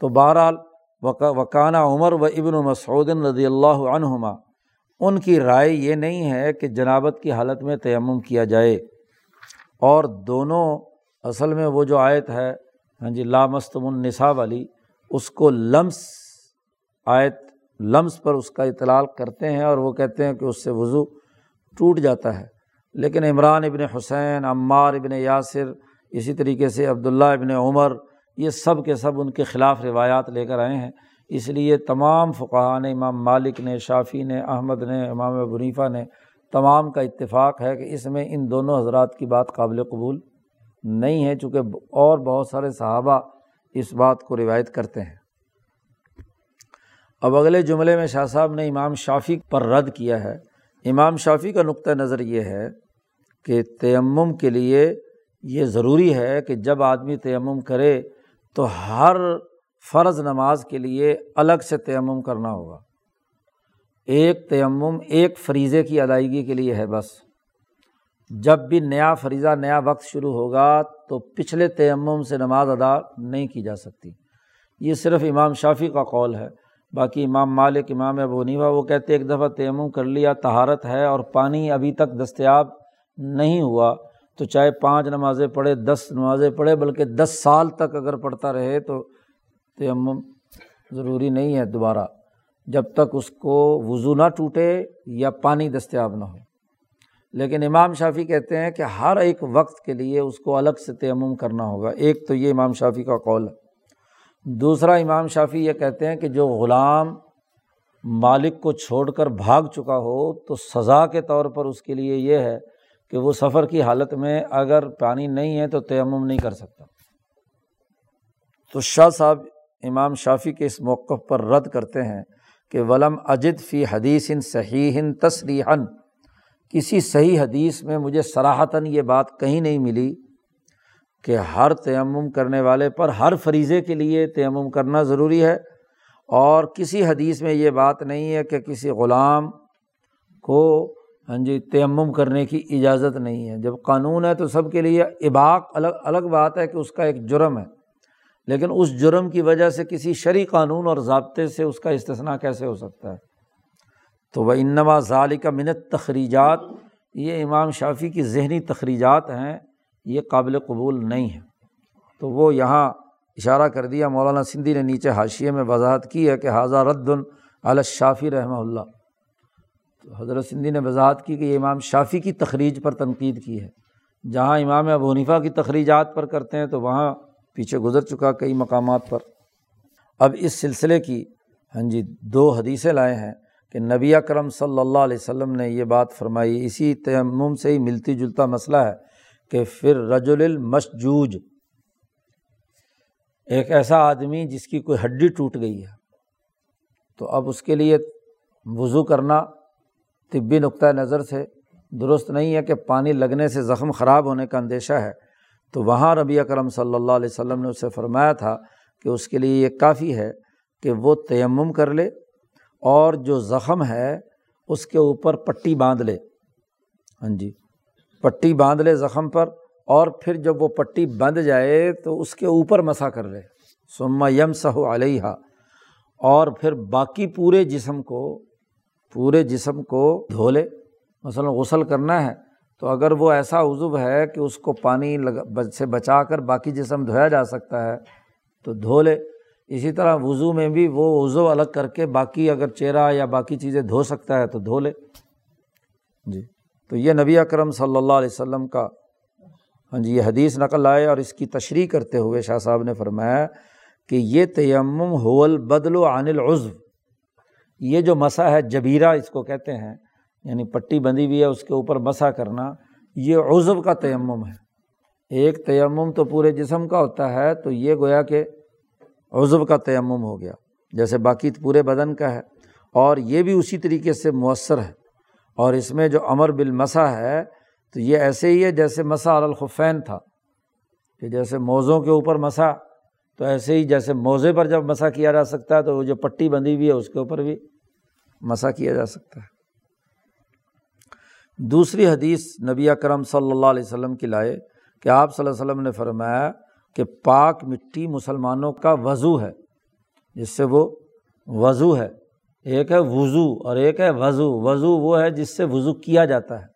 تو بہرحال وکانہ عمر و ابن مسعود رضی اللہ عنہما، ان کی رائے یہ نہیں ہے کہ جنابت کی حالت میں تیمم کیا جائے۔ اور دونوں، اصل میں وہ جو آیت ہے ہاں جی لامستم النساء والی، اس کو لمس، آیت لمس پر اس کا اطلاع کرتے ہیں اور وہ کہتے ہیں کہ اس سے وضو ٹوٹ جاتا ہے۔ لیکن عمران ابن حسین، عمار ابن یاسر، اسی طریقے سے عبداللہ ابن عمر، یہ سب کے سب ان کے خلاف روایات لے کر آئے ہیں۔ اس لیے تمام فقہ نے، امام مالک نے شافی نے، احمد نے، امام بنیفا نے، تمام کا اتفاق ہے کہ اس میں ان دونوں حضرات کی بات قابل قبول نہیں ہے، چونکہ اور بہت سارے صحابہ اس بات کو روایت کرتے ہیں۔ اب اگلے جملے میں شاہ صاحب نے امام شافی پر رد کیا ہے۔ امام شافی کا نقطۂ نظر یہ ہے کہ تیمم کے لیے یہ ضروری ہے کہ جب آدمی تیمم کرے تو ہر فرض نماز کے لیے الگ سے تیمم کرنا ہوگا۔ ایک تیمم ایک فریضے کی ادائیگی کے لیے ہے بس۔ جب بھی نیا فریضہ، نیا وقت شروع ہوگا تو پچھلے تیمم سے نماز ادا نہیں کی جا سکتی۔ یہ صرف امام شافی کا قول ہے۔ باقی امام مالک، امام ابو نیوا وہ کہتے ایک دفعہ تیمم کر لیا تہارت ہے اور پانی ابھی تک دستیاب نہیں ہوا، تو چاہے پانچ نمازیں پڑھے، دس نمازیں پڑھے، بلکہ دس سال تک اگر پڑھتا رہے تو تیمم ضروری نہیں ہے دوبارہ، جب تک اس کو وضو نہ ٹوٹے یا پانی دستیاب نہ ہو۔ لیکن امام شافی کہتے ہیں کہ ہر ایک وقت کے لیے اس کو الگ سے تیمم کرنا ہوگا۔ ایک تو یہ امام شافی کا قول ہے۔ دوسرا، امام شافی یہ کہتے ہیں کہ جو غلام مالک کو چھوڑ کر بھاگ چکا ہو تو سزا کے طور پر اس کے لیے یہ ہے کہ وہ سفر کی حالت میں اگر پانی نہیں ہے تو تیمم نہیں کر سکتا۔ تو شاہ صاحب امام شافی کے اس موقف پر رد کرتے ہیں کہ ولم اجد فی حدیث صحیح تصریحن کسی صحیح حدیث میں مجھے سراہتاً یہ بات کہیں نہیں ملی کہ ہر تیمم کرنے والے پر ہر فریضے کے لیے تیمم کرنا ضروری ہے اور کسی حدیث میں یہ بات نہیں ہے کہ کسی غلام کو ہاں جی تیمم کرنے کی اجازت نہیں ہے۔ جب قانون ہے تو سب کے لیے اباق الگ الگ بات ہے کہ اس کا ایک جرم ہے۔ لیکن اس جرم کی وجہ سے کسی شرعی قانون اور ضابطے سے اس کا استثنا کیسے ہو سکتا ہے؟ تو وہ انما ظال کا منت تخریجات یہ امام شافی کی ذہنی تخریجات ہیں، یہ قابل قبول نہیں ہے تو وہ یہاں اشارہ کر دیا، مولانا سندھی نے نیچے حاشیے میں وضاحت کی ہے کہ حاضہ رد الشافی رحمہ اللہ۔ حضرت سندھی نے وضاحت کی کہ یہ امام شافی کی تخریج پر تنقید کی ہے۔ جہاں امام ابو حنیفہ کی تخریجات پر کرتے ہیں تو وہاں پیچھے گزر چکا کئی مقامات پر۔ اب اس سلسلے کی ہاں جی دو حدیثیں لائے ہیں کہ نبی اکرم صلی اللہ علیہ وسلم نے یہ بات فرمائی۔ اسی تیمم سے ہی ملتی جلتا مسئلہ ہے کہ پھر رج المسجوج ایک ایسا آدمی جس کی کوئی ہڈی ٹوٹ گئی ہے۔ تو اب اس کے لیے وضو کرنا طبی نقطۂ نظر سے درست نہیں ہے کہ پانی لگنے سے زخم خراب ہونے کا اندیشہ ہے، تو وہاں ربی اکرم صلی اللہ علیہ وسلم نے اسے فرمایا تھا کہ اس کے لیے یہ کافی ہے کہ وہ تیمم کر لے اور جو زخم ہے اس کے اوپر پٹی باندھ لے۔ ہاں جی پٹی باندھ لے زخم پر اور پھر جب وہ پٹی بندھ جائے تو اس کے اوپر مسا کر لے۔ سما یم سہو علیہ اور پھر باقی پورے جسم کو پورے جسم کو دھو لے۔ مثلاً غسل کرنا ہے تو اگر وہ ایسا عضو ہے کہ اس کو پانی لگا سے بچا کر باقی جسم دھویا جا سکتا ہے تو دھو لے۔ اسی طرح وضو میں بھی وہ وضو الگ کر کے باقی اگر چہرہ یا باقی چیزیں دھو سکتا ہے تو دھو لے۔ جی تو یہ نبی اکرم صلی اللہ علیہ وسلم کا ہاں جی یہ حدیث نقل آئے اور اس کی تشریح کرتے ہوئے شاہ صاحب نے فرمایا کہ یہ تیمم حول بدل و عن العضو۔ یہ جو مسا ہے، جبیرہ اس کو کہتے ہیں یعنی پٹی بندھی ہوئی ہے، اس کے اوپر مسا کرنا، یہ عضو کا تیمم ہے۔ ایک تیمم تو پورے جسم کا ہوتا ہے، تو یہ گویا کہ عضو کا تیمم ہو گیا۔ جیسے باقی پورے بدن کا ہے، اور یہ بھی اسی طریقے سے مؤثر ہے۔ اور اس میں جو امر بالمسا ہے، تو یہ ایسے ہی ہے جیسے مسا الخفین تھا، کہ جیسے موزوں کے اوپر مسا تو ایسے ہی جیسے موزے پر جب مسا کیا جا سکتا ہے تو وہ جو پٹی بندھی ہوئی ہے اس کے اوپر بھی مسا کیا جا سکتا ہے۔ دوسری حدیث نبی کرم صلی اللہ علیہ وسلم کی لائے کہ آپ صلی اللہ علیہ وسلم نے فرمایا کہ پاک مٹی مسلمانوں کا وضو ہے، جس سے وہ وضو ہے۔ ایک ہے وضو اور ایک ہے وضو۔ وضو وہ ہے جس سے وضو کیا جاتا ہے۔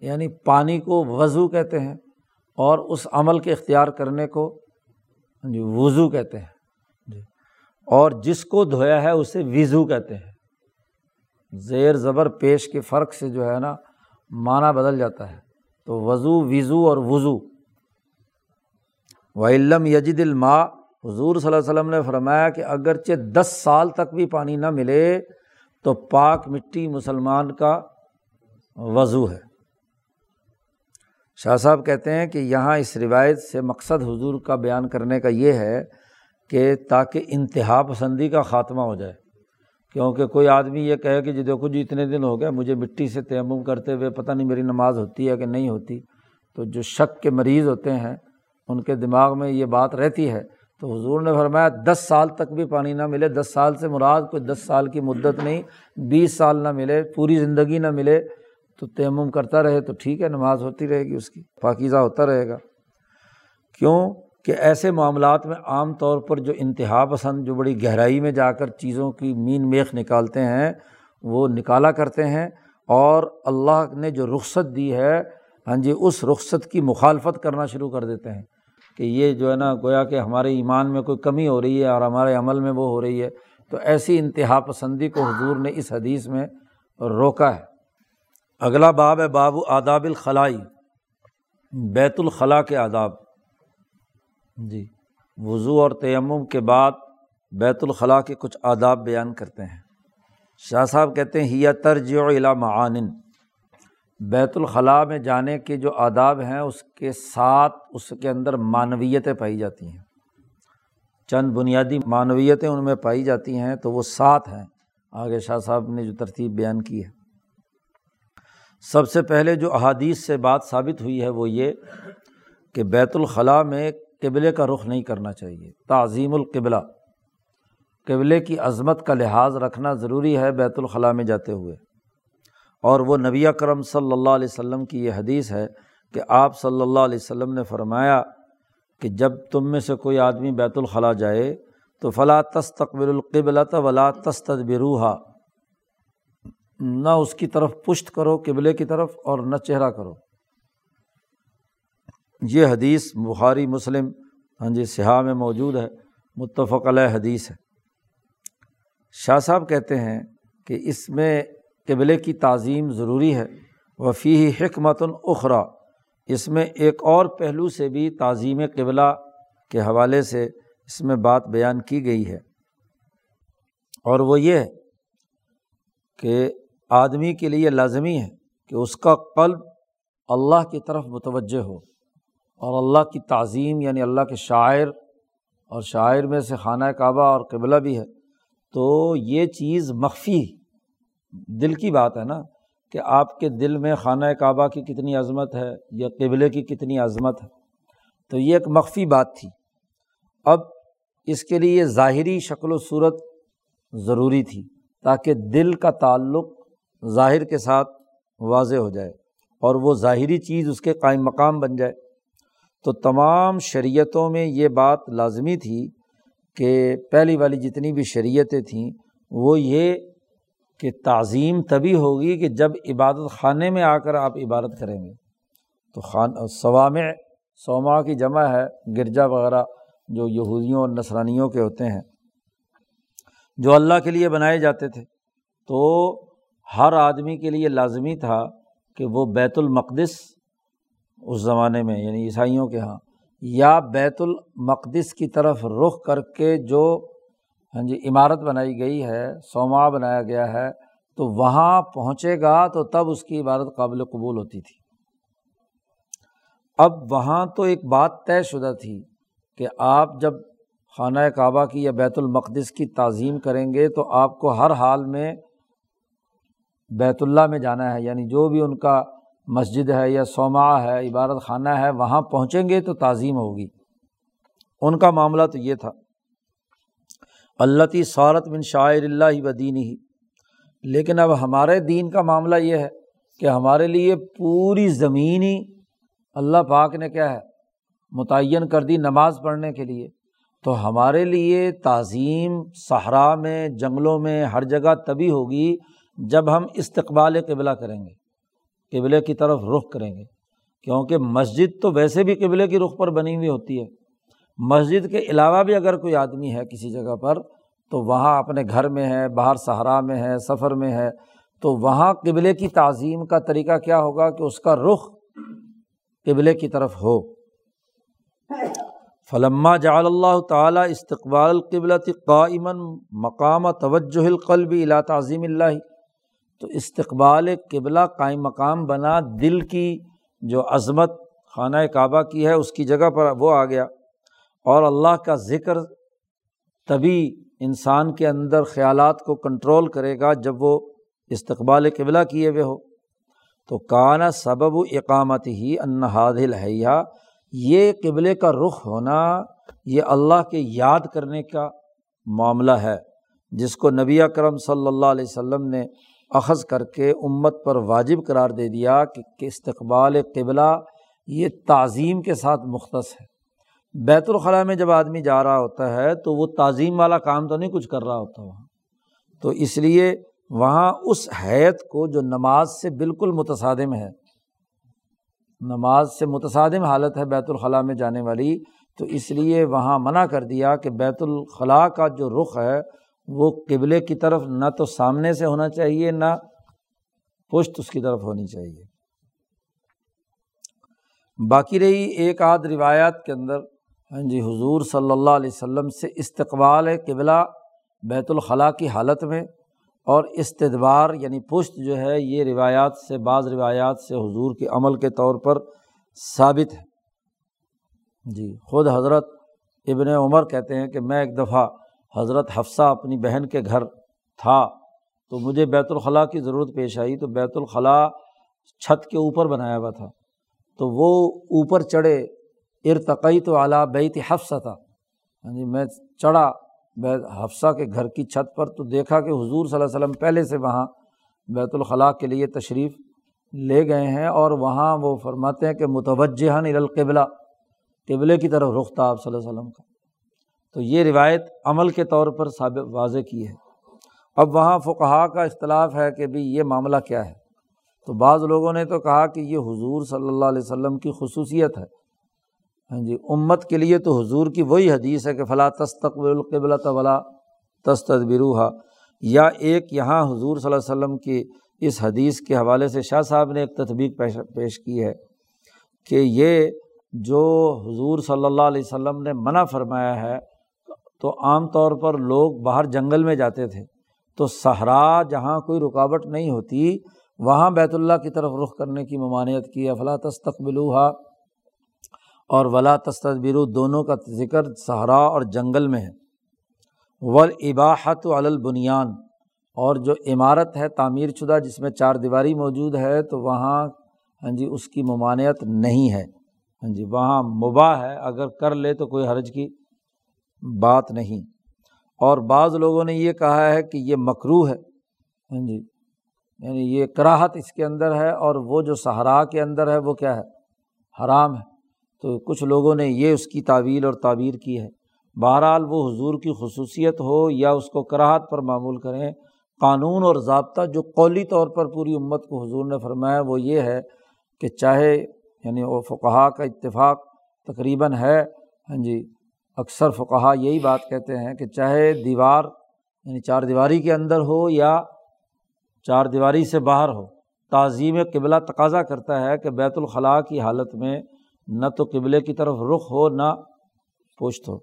یعنی پانی کو وضو کہتے ہیں اور اس عمل کے اختیار کرنے کو جی وضو کہتے ہیں۔ جی۔ اور جس کو دھویا ہے، اسے وضو کہتے ہیں۔ زیر زبر پیش کے فرق سے جو ہے نا، معنی بدل جاتا ہے۔ تو وضو وضو اور وضو۔ و علم یجد الماء، حضور صلی اللہ علیہ وسلم نے فرمایا کہ اگرچہ دس سال تک بھی پانی نہ ملے، تو پاک مٹی مسلمان کا وضو ہے۔ شاہ صاحب کہتے ہیں کہ یہاں اس روایت سے مقصد حضور کا بیان کرنے کا یہ ہے کہ تاکہ انتہا پسندی کا خاتمہ ہو جائے۔ کیونکہ کوئی آدمی یہ کہے کہ جی دیکھو جی اتنے دن ہو گئے، مجھے مٹی سے تیمم کرتے ہوئے پتہ نہیں میری نماز ہوتی ہے کہ نہیں ہوتی۔ تو جو شک کے مریض ہوتے ہیں، ان کے دماغ میں یہ بات رہتی ہے۔ تو حضور نے فرمایا، دس سال تک بھی پانی نہ ملے۔ دس سال سے مراد کوئی دس سال کی مدت نہیں، بیس سال نہ ملے، پوری زندگی نہ ملے۔ تو تیمم کرتا رہے تو ٹھیک ہے، نماز ہوتی رہے گی، اس کی پاکیزہ ہوتا رہے گا۔ کیوں؟ کہ ایسے معاملات میں عام طور پر جو انتہا پسند، جو بڑی گہرائی میں جا کر چیزوں کی مین میخ نکالتے ہیں، وہ نکالا کرتے ہیں۔ اور اللہ نے جو رخصت دی ہے ہاں جی اس رخصت کی مخالفت کرنا شروع کر دیتے ہیں کہ یہ جو ہے نا، گویا کہ ہمارے ایمان میں کوئی کمی ہو رہی ہے اور ہمارے عمل میں وہ ہو رہی ہے۔ تو ایسی انتہا پسندی کو حضور نے اس حدیث میں روکا ہے۔ اگلا باب ہے باب آداب الخلائی، بیت الخلاء کے آداب۔ جی وضو اور تیمم کے بعد بیت الخلاء کے کچھ آداب بیان کرتے ہیں۔ شاہ صاحب کہتے ہیں ہیا ترج و معان بیت الخلاء میں جانے کے جو آداب ہیں، اس کے ساتھ اس کے اندر معنویتیں پائی جاتی ہیں۔ چند بنیادی معنویتیں ان میں پائی جاتی ہیں، تو وہ سات ہیں۔ آگے شاہ صاحب نے جو ترتیب بیان کی ہے۔ سب سے پہلے جو احادیث سے بات ثابت ہوئی ہے وہ یہ کہ بیت الخلاء میں قبلے کا رخ نہیں کرنا چاہیے، تعظیم القبلہ۔ قبلے کی عظمت کا لحاظ رکھنا ضروری ہے بیت الخلاء میں جاتے ہوئے۔ اور وہ نبی کرم صلی اللہ علیہ وسلم کی یہ حدیث ہے کہ آپ صلی اللہ علیہ وسلم نے فرمایا کہ جب تم میں سے کوئی آدمی بیت الخلاء جائے تو فلاں تستقبل القبلۃ ولا تستدبروحا نہ اس کی طرف پشت کرو، قبلے کی طرف، اور نہ چہرہ کرو۔ یہ حدیث بخاری، مسلم ہاں جی سیاح میں موجود ہے۔ متفق علیہ حدیث ہے۔ شاہ صاحب کہتے ہیں کہ اس میں قبلے کی تعظیم ضروری ہے۔ وفی حکمت اخرا اس میں ایک اور پہلو سے بھی تعظیم قبلہ کے حوالے سے اس میں بات بیان کی گئی ہے۔ اور وہ یہ ہے کہ آدمی کے لیے لازمی ہے کہ اس کا قلب اللہ کی طرف متوجہ ہو اور اللہ کی تعظیم یعنی اللہ کے شاعر اور شاعر میں سے خانہ کعبہ اور قبلہ بھی ہے، تو یہ چیز مخفی دل کی بات ہے نا کہ آپ کے دل میں خانہ کعبہ کی کتنی عظمت ہے یا قبلے کی کتنی عظمت ہے۔ تو یہ ایک مخفی بات تھی۔ اب اس کے لیے ظاہری شکل و صورت ضروری تھی تاکہ دل کا تعلق ظاہر کے ساتھ واضح ہو جائے اور وہ ظاہری چیز اس کے قائم مقام بن جائے۔ تو تمام شریعتوں میں یہ بات لازمی تھی کہ پہلی والی جتنی بھی شریعتیں تھیں، وہ یہ کہ تعظیم تبھی ہوگی کہ جب عبادت خانے میں آ کر آپ عبادت کریں گے۔ تو خان ثوام سوما کی جمع ہے، گرجا وغیرہ جو یہودیوں اور نسرانیوں کے ہوتے ہیں، جو اللہ کے لیے بنائے جاتے تھے۔ تو ہر آدمی کے لیے لازمی تھا کہ وہ بیت المقدس اس زمانے میں یعنی عیسائیوں کے یہاں یا بیت المقدس کی طرف رخ کر کے جو ہاں جی عمارت بنائی گئی ہے سوما بنایا گیا ہے، تو وہاں پہنچے گا تو تب اس کی عبادت قابل قبول ہوتی تھی۔ اب وہاں تو ایک بات طے شدہ تھی کہ آپ جب خانہ کعبہ کی یا بیت المقدس کی تعظیم کریں گے تو آپ کو ہر حال میں بیت اللہ میں جانا ہے یعنی جو بھی ان کا مسجد ہے یا سوما ہے عبادت خانہ ہے، وہاں پہنچیں گے تو تعظیم ہوگی۔ ان کا معاملہ تو یہ تھا۔ اللہ صارت بن شاعر اللہ ودین ہی لیکن اب ہمارے دین کا معاملہ یہ ہے کہ ہمارے لیے پوری زمین ہی اللہ پاک نے کیا ہے، متعین کر دی نماز پڑھنے کے لیے۔ تو ہمارے لیے تعظیم صحرا میں، جنگلوں میں، ہر جگہ تبھی ہوگی۔ جب ہم استقبال قبلہ کریں گے، قبلے کی طرف رخ کریں گے، کیونکہ مسجد تو ویسے بھی قبلے کی رخ پر بنی ہوئی ہوتی ہے۔ مسجد کے علاوہ بھی اگر کوئی آدمی ہے کسی جگہ پر، تو وہاں اپنے گھر میں ہے، باہر صحرا میں ہے، سفر میں ہے، تو وہاں قبلے کی تعظیم کا طریقہ کیا ہوگا کہ اس کا رخ قبلے کی طرف ہو۔ فلما جعل اللہ تعالیٰ استقبال القبلۃ قائمن مقام توجہ القلب الا تعظیم اللہ۔ تو استقبال قبلہ قائم مقام بنا دل کی جو عظمت خانہ کعبہ کی ہے، اس کی جگہ پر وہ آ گیا۔ اور اللہ کا ذکر تبھی انسان کے اندر خیالات کو کنٹرول کرے گا جب وہ استقبال قبلہ کیے ہوئے ہو۔ تو کانا سبب و اقامت ہی انحاد الحیہ، یہ قبلے کا رخ ہونا یہ اللہ کے یاد کرنے کا معاملہ ہے، جس کو نبی اکرم صلی اللہ علیہ وسلم نے اخذ کر کے امت پر واجب قرار دے دیا کہ استقبال قبلہ یہ تعظیم کے ساتھ مختص ہے۔ بیت الخلاء میں جب آدمی جا رہا ہوتا ہے تو وہ تعظیم والا کام تو نہیں کچھ کر رہا ہوتا وہاں۔ تو اس لیے وہاں اس حیت کو جو نماز سے بالکل متصادم ہے، نماز سے متصادم حالت ہے بیت الخلاء میں جانے والی، تو اس لیے وہاں منع کر دیا کہ بیت الخلاء کا جو رخ ہے وہ قبلے کی طرف نہ تو سامنے سے ہونا چاہیے، نہ پشت اس کی طرف ہونی چاہیے۔ باقی رہی ایک آدھ روایات کے اندر ہاں جی حضور صلی اللہ علیہ وسلم سے استقبال قبلہ بیت الخلاء کی حالت میں، اور استدبار یعنی پشت جو ہے، یہ روایات سے، بعض روایات سے حضور کے عمل کے طور پر ثابت ہے۔ جی خود حضرت ابن عمر کہتے ہیں کہ میں ایک دفعہ حضرت حفصہ اپنی بہن کے گھر تھا تو مجھے بیت الخلاء کی ضرورت پیش آئی تو بیت الخلاء چھت کے اوپر بنایا ہوا تھا۔ تو وہ اوپر چڑھے ارتقی تو اعلیٰ بیت حفصہ تھا۔ ہاں جی میں چڑھا بیت حفصہ کے گھر کی چھت پر تو دیکھا کہ حضور صلی اللہ علیہ وسلم پہلے سے وہاں بیت الخلاء کے لیے تشریف لے گئے ہیں اور وہاں وہ فرماتے ہیں کہ متوجہ القبلہ، قبلے کی طرف رخ تھا آپ صلی اللہ علیہ وسلم کا۔ تو یہ روایت عمل کے طور پر ثابت واضح کی ہے۔ اب وہاں فقہا کا اختلاف ہے کہ بھائی یہ معاملہ کیا ہے۔ تو بعض لوگوں نے تو کہا کہ یہ حضور صلی اللہ علیہ وسلم کی خصوصیت ہے۔ ہاں جی امت کے لیے تو حضور کی وہی حدیث ہے کہ فلاں تستقبل القبل طلا تستبروحا یا ایک یہاں حضور صلی اللہ علیہ وسلم کی اس حدیث کے حوالے سے شاہ صاحب نے ایک تطبیق پیش پیش کی ہے کہ یہ جو حضور صلی اللہ علیہ وسلم نے منع فرمایا ہے تو عام طور پر لوگ باہر جنگل میں جاتے تھے۔ تو صحرا جہاں کوئی رکاوٹ نہیں ہوتی، وہاں بیت اللہ کی طرف رخ کرنے کی ممانعت کی۔ افلا تستقبلوہا، اور ولا تصبر دونوں کا ذکر صحرا اور جنگل میں ہے۔ اباحت البنیان، اور جو عمارت ہے، تعمیر شدہ، جس میں چار دیواری موجود ہے، تو وہاں ہاں جی اس کی ممانعت نہیں ہے۔ ہاں جی وہاں مباح ہے۔ اگر کر لے تو کوئی حرج کی بات نہیں۔ اور بعض لوگوں نے یہ کہا ہے کہ یہ مکرو ہے۔ ہاں جی۔ یعنی یہ کراہت اس کے اندر ہے اور وہ جو صحرا کے اندر ہے وہ کیا ہے؟ حرام ہے۔ تو کچھ لوگوں نے یہ اس کی تعویل اور تعبیر کی ہے۔ بہرحال وہ حضور کی خصوصیت ہو یا اس کو کراہت پر معمول کریں، قانون اور ضابطہ جو قولی طور پر پوری امت کو حضور نے فرمایا وہ یہ ہے کہ چاہے یعنی وہ فقہا کا اتفاق تقریباً ہے۔ ہاں جی۔ اکثر فقہا یہی بات کہتے ہیں کہ چاہے دیوار یعنی چار دیواری کے اندر ہو یا چار دیواری سے باہر ہو، تعظیم قبلہ تقاضا کرتا ہے کہ بیت الخلاء کی حالت میں نہ تو قبلے کی طرف رخ ہو، نہ پوشت ہو۔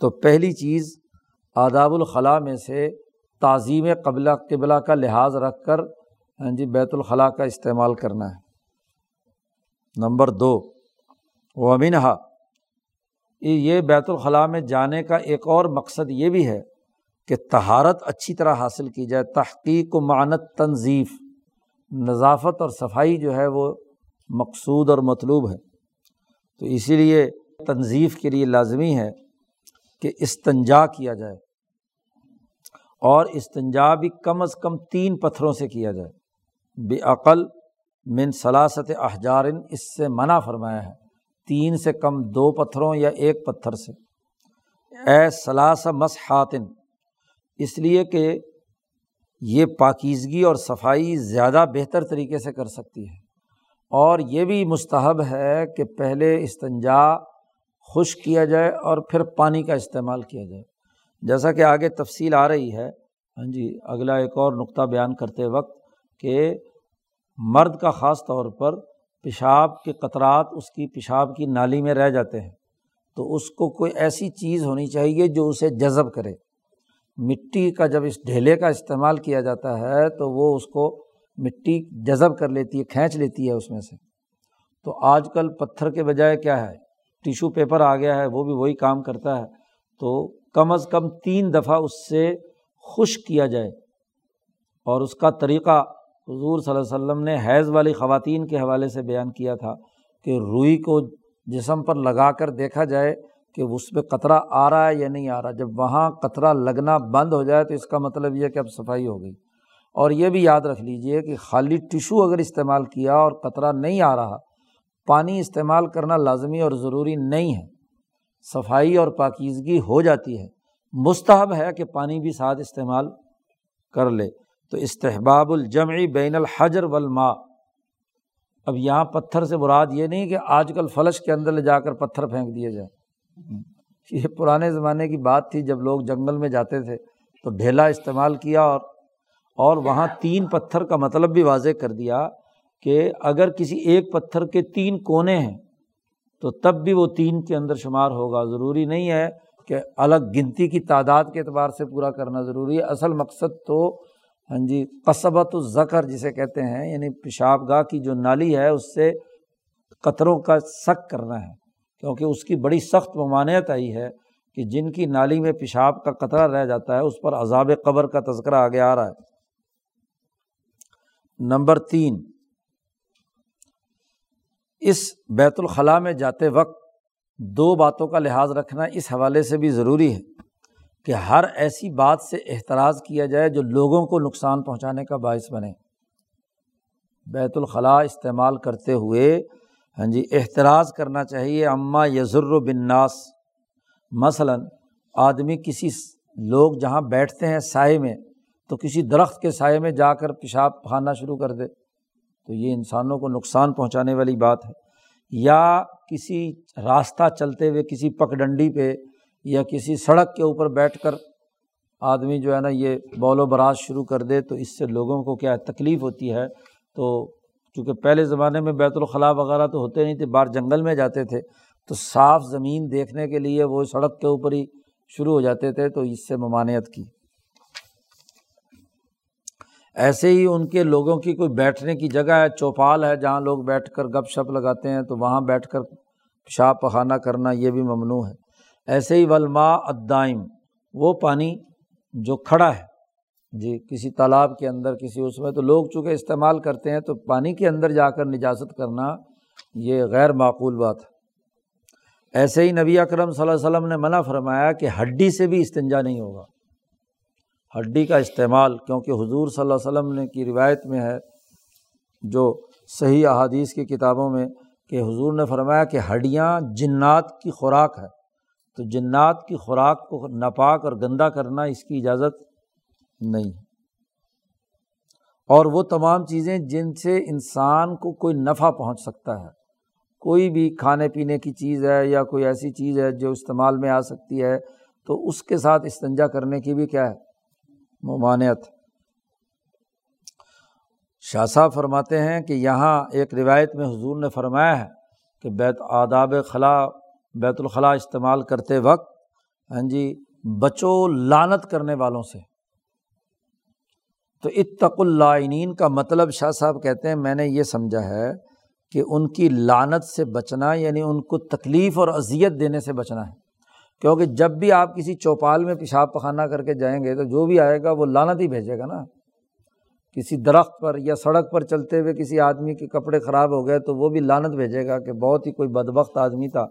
تو پہلی چیز آداب الخلاء میں سے تعظیم قبلہ قبلہ کا لحاظ رکھ کر ہاں جی بیت الخلاء کا استعمال کرنا ہے۔ نمبر دو، ومنہا یہ بیت الخلاء میں جانے کا ایک اور مقصد یہ بھی ہے کہ تہارت اچھی طرح حاصل کی جائے، تحقیق و معنت تنظیف، نظافت اور صفائی جو ہے وہ مقصود اور مطلوب ہے۔ تو اسی لیے تنظیف کے لیے لازمی ہے کہ استنجا کیا جائے اور استنجا بھی کم از کم تین پتھروں سے کیا جائے۔ بے عقل من سلاست احجارن اس سے منع فرمایا ہے۔ تین سے کم دو پتھروں یا ایک پتھر سے۔ اے سلاس مسحاتن، اس لیے کہ یہ پاکیزگی اور صفائی زیادہ بہتر طریقے سے کر سکتی ہے۔ اور یہ بھی مستحب ہے کہ پہلے استنجا خشک کیا جائے اور پھر پانی کا استعمال کیا جائے۔ جیسا کہ آگے تفصیل آ رہی ہے ہاں جی اگلا ایک اور نقطہ بیان کرتے وقت کہ مرد کا خاص طور پر پیشاب کے قطرات اس کی پیشاب کی نالی میں رہ جاتے ہیں۔ تو اس کو کوئی ایسی چیز ہونی چاہیے جو اسے جذب کرے۔ مٹی کا جب اس ڈھیلے کا استعمال کیا جاتا ہے تو وہ اس کو مٹی جذب کر لیتی ہے، کھینچ لیتی ہے اس میں سے۔ تو آج کل پتھر کے بجائے کیا ہے؟ ٹیشو پیپر آ گیا ہے، وہ بھی وہی کام کرتا ہے۔ تو کم از کم تین دفعہ اس سے خشک کیا جائے اور اس کا طریقہ حضور صلی اللہ علیہ وسلم نے حیض والی خواتین کے حوالے سے بیان کیا تھا کہ روئی کو جسم پر لگا کر دیکھا جائے کہ اس پہ قطرہ آ رہا ہے یا نہیں آ رہا۔ جب وہاں قطرہ لگنا بند ہو جائے تو اس کا مطلب یہ کہ اب صفائی ہو گئی۔ اور یہ بھی یاد رکھ لیجیے کہ خالی ٹیشو اگر استعمال کیا اور قطرہ نہیں آ رہا، پانی استعمال کرنا لازمی اور ضروری نہیں ہے۔ صفائی اور پاکیزگی ہو جاتی ہے۔ مستحب ہے کہ پانی بھی ساتھ استعمال کر لے۔ تو استحباب الجمعی بین الحجر والماء۔ اب یہاں پتھر سے مراد یہ نہیں کہ آج کل فلش کے اندر لے جا کر پتھر پھینک دیے جائیں۔ یہ پرانے زمانے کی بات تھی، جب لوگ جنگل میں جاتے تھے تو ڈھیلا استعمال کیا اور اور وہاں تین پتھر کا مطلب بھی واضح کر دیا کہ اگر کسی ایک پتھر کے تین کونے ہیں تو تب بھی وہ تین کے اندر شمار ہوگا۔ ضروری نہیں ہے کہ الگ گنتی کی تعداد کے اعتبار سے پورا کرنا ضروری ہے۔ اصل مقصد تو ہاں جی قصبت الذکر جسے کہتے ہیں یعنی پیشاب گاہ کی جو نالی ہے، اس سے قطروں کا سک کرنا ہے۔ کیونکہ اس کی بڑی سخت ممانعت آئی ہے کہ جن کی نالی میں پیشاب کا قطرہ رہ جاتا ہے، اس پر عذاب قبر کا تذکرہ آگے آ رہا ہے۔ نمبر تین، اس بیت الخلاء میں جاتے وقت دو باتوں کا لحاظ رکھنا اس حوالے سے بھی ضروری ہے۔ کہ ہر ایسی بات سے احتراض کیا جائے جو لوگوں کو نقصان پہنچانے کا باعث بنے۔ بیت الخلاء استعمال کرتے ہوئے ہاں جی احتراض کرنا چاہیے۔ اماں یزر و بنناس مثلاً آدمی کسی لوگ جہاں بیٹھتے ہیں سائے میں، تو کسی درخت کے سائے میں جا کر پیشاب کھانا شروع کر دے۔ تو یہ انسانوں کو نقصان پہنچانے والی بات ہے۔ یا کسی راستہ چلتے ہوئے، کسی پک ڈنڈی پہ یا کسی سڑک کے اوپر بیٹھ کر آدمی جو ہے نا یہ بول و براز شروع کر دے تو اس سے لوگوں کو کیا تکلیف ہوتی ہے۔ تو چونکہ پہلے زمانے میں بیت الخلاء وغیرہ تو ہوتے نہیں تھے، باہر جنگل میں جاتے تھے۔ تو صاف زمین دیکھنے کے لیے وہ سڑک کے اوپر ہی شروع ہو جاتے تھے، تو اس سے ممانعت کی۔ ایسے ہی ان کے لوگوں کی کوئی بیٹھنے کی جگہ ہے، چوپال ہے جہاں لوگ بیٹھ کر گپ شپ لگاتے ہیں، تو وہاں بیٹھ کر پیشاب پخانہ کرنا یہ بھی ممنوع ہے۔ ایسے ہی ولما ادائم وہ پانی جو کھڑا ہے۔ جی کسی تالاب کے اندر، کسی اس میں تو لوگ چونکہ استعمال کرتے ہیں تو پانی کے اندر جا کر نجازت کرنا یہ غیر معقول بات ہے۔ ایسے ہی نبی اکرم صلی اللہ علیہ وسلم نے منع فرمایا کہ ہڈی سے بھی استنجا نہیں ہوگا۔ ہڈی کا استعمال، کیونکہ حضور صلی اللہ علیہ وسلم نے کی روایت میں ہے، جو صحیح احادیث کی کتابوں میں کہ حضور نے فرمایا کہ ہڈیاں جنات کی خوراک ہے۔ تو جنات کی خوراک کو ناپاک اور گندا کرنا اس کی اجازت نہیں۔ اور وہ تمام چیزیں جن سے انسان کو کوئی نفع پہنچ سکتا ہے۔ کوئی بھی کھانے پینے کی چیز ہے یا کوئی ایسی چیز ہے جو استعمال میں آ سکتی ہے، تو اس کے ساتھ استنجا کرنے کی بھی کیا ہے؟ ممانعت۔ شاہ صاحب فرماتے ہیں کہ یہاں ایک روایت میں حضور نے فرمایا ہے کہ بیت آداب خلا بیت الخلاء استعمال کرتے وقت ہاں جی بچو لانت کرنے والوں سے۔ تو اتق اللہین کا مطلب شاہ صاحب کہتے ہیں، میں نے یہ سمجھا ہے کہ ان کی لانت سے بچنا یعنی ان کو تکلیف اور اذیت دینے سے بچنا ہے۔ کیونکہ جب بھی آپ کسی چوپال میں پیشاب پخانہ کر کے جائیں گے تو جو بھی آئے گا وہ لانت ہی بھیجے گا نا۔ کسی درخت پر یا سڑک پر چلتے ہوئے کسی آدمی کے کپڑے خراب ہو گئے تو وہ بھی لانت بھیجے گا کہ بہت ہی کوئی بدبخت آدمی تھا۔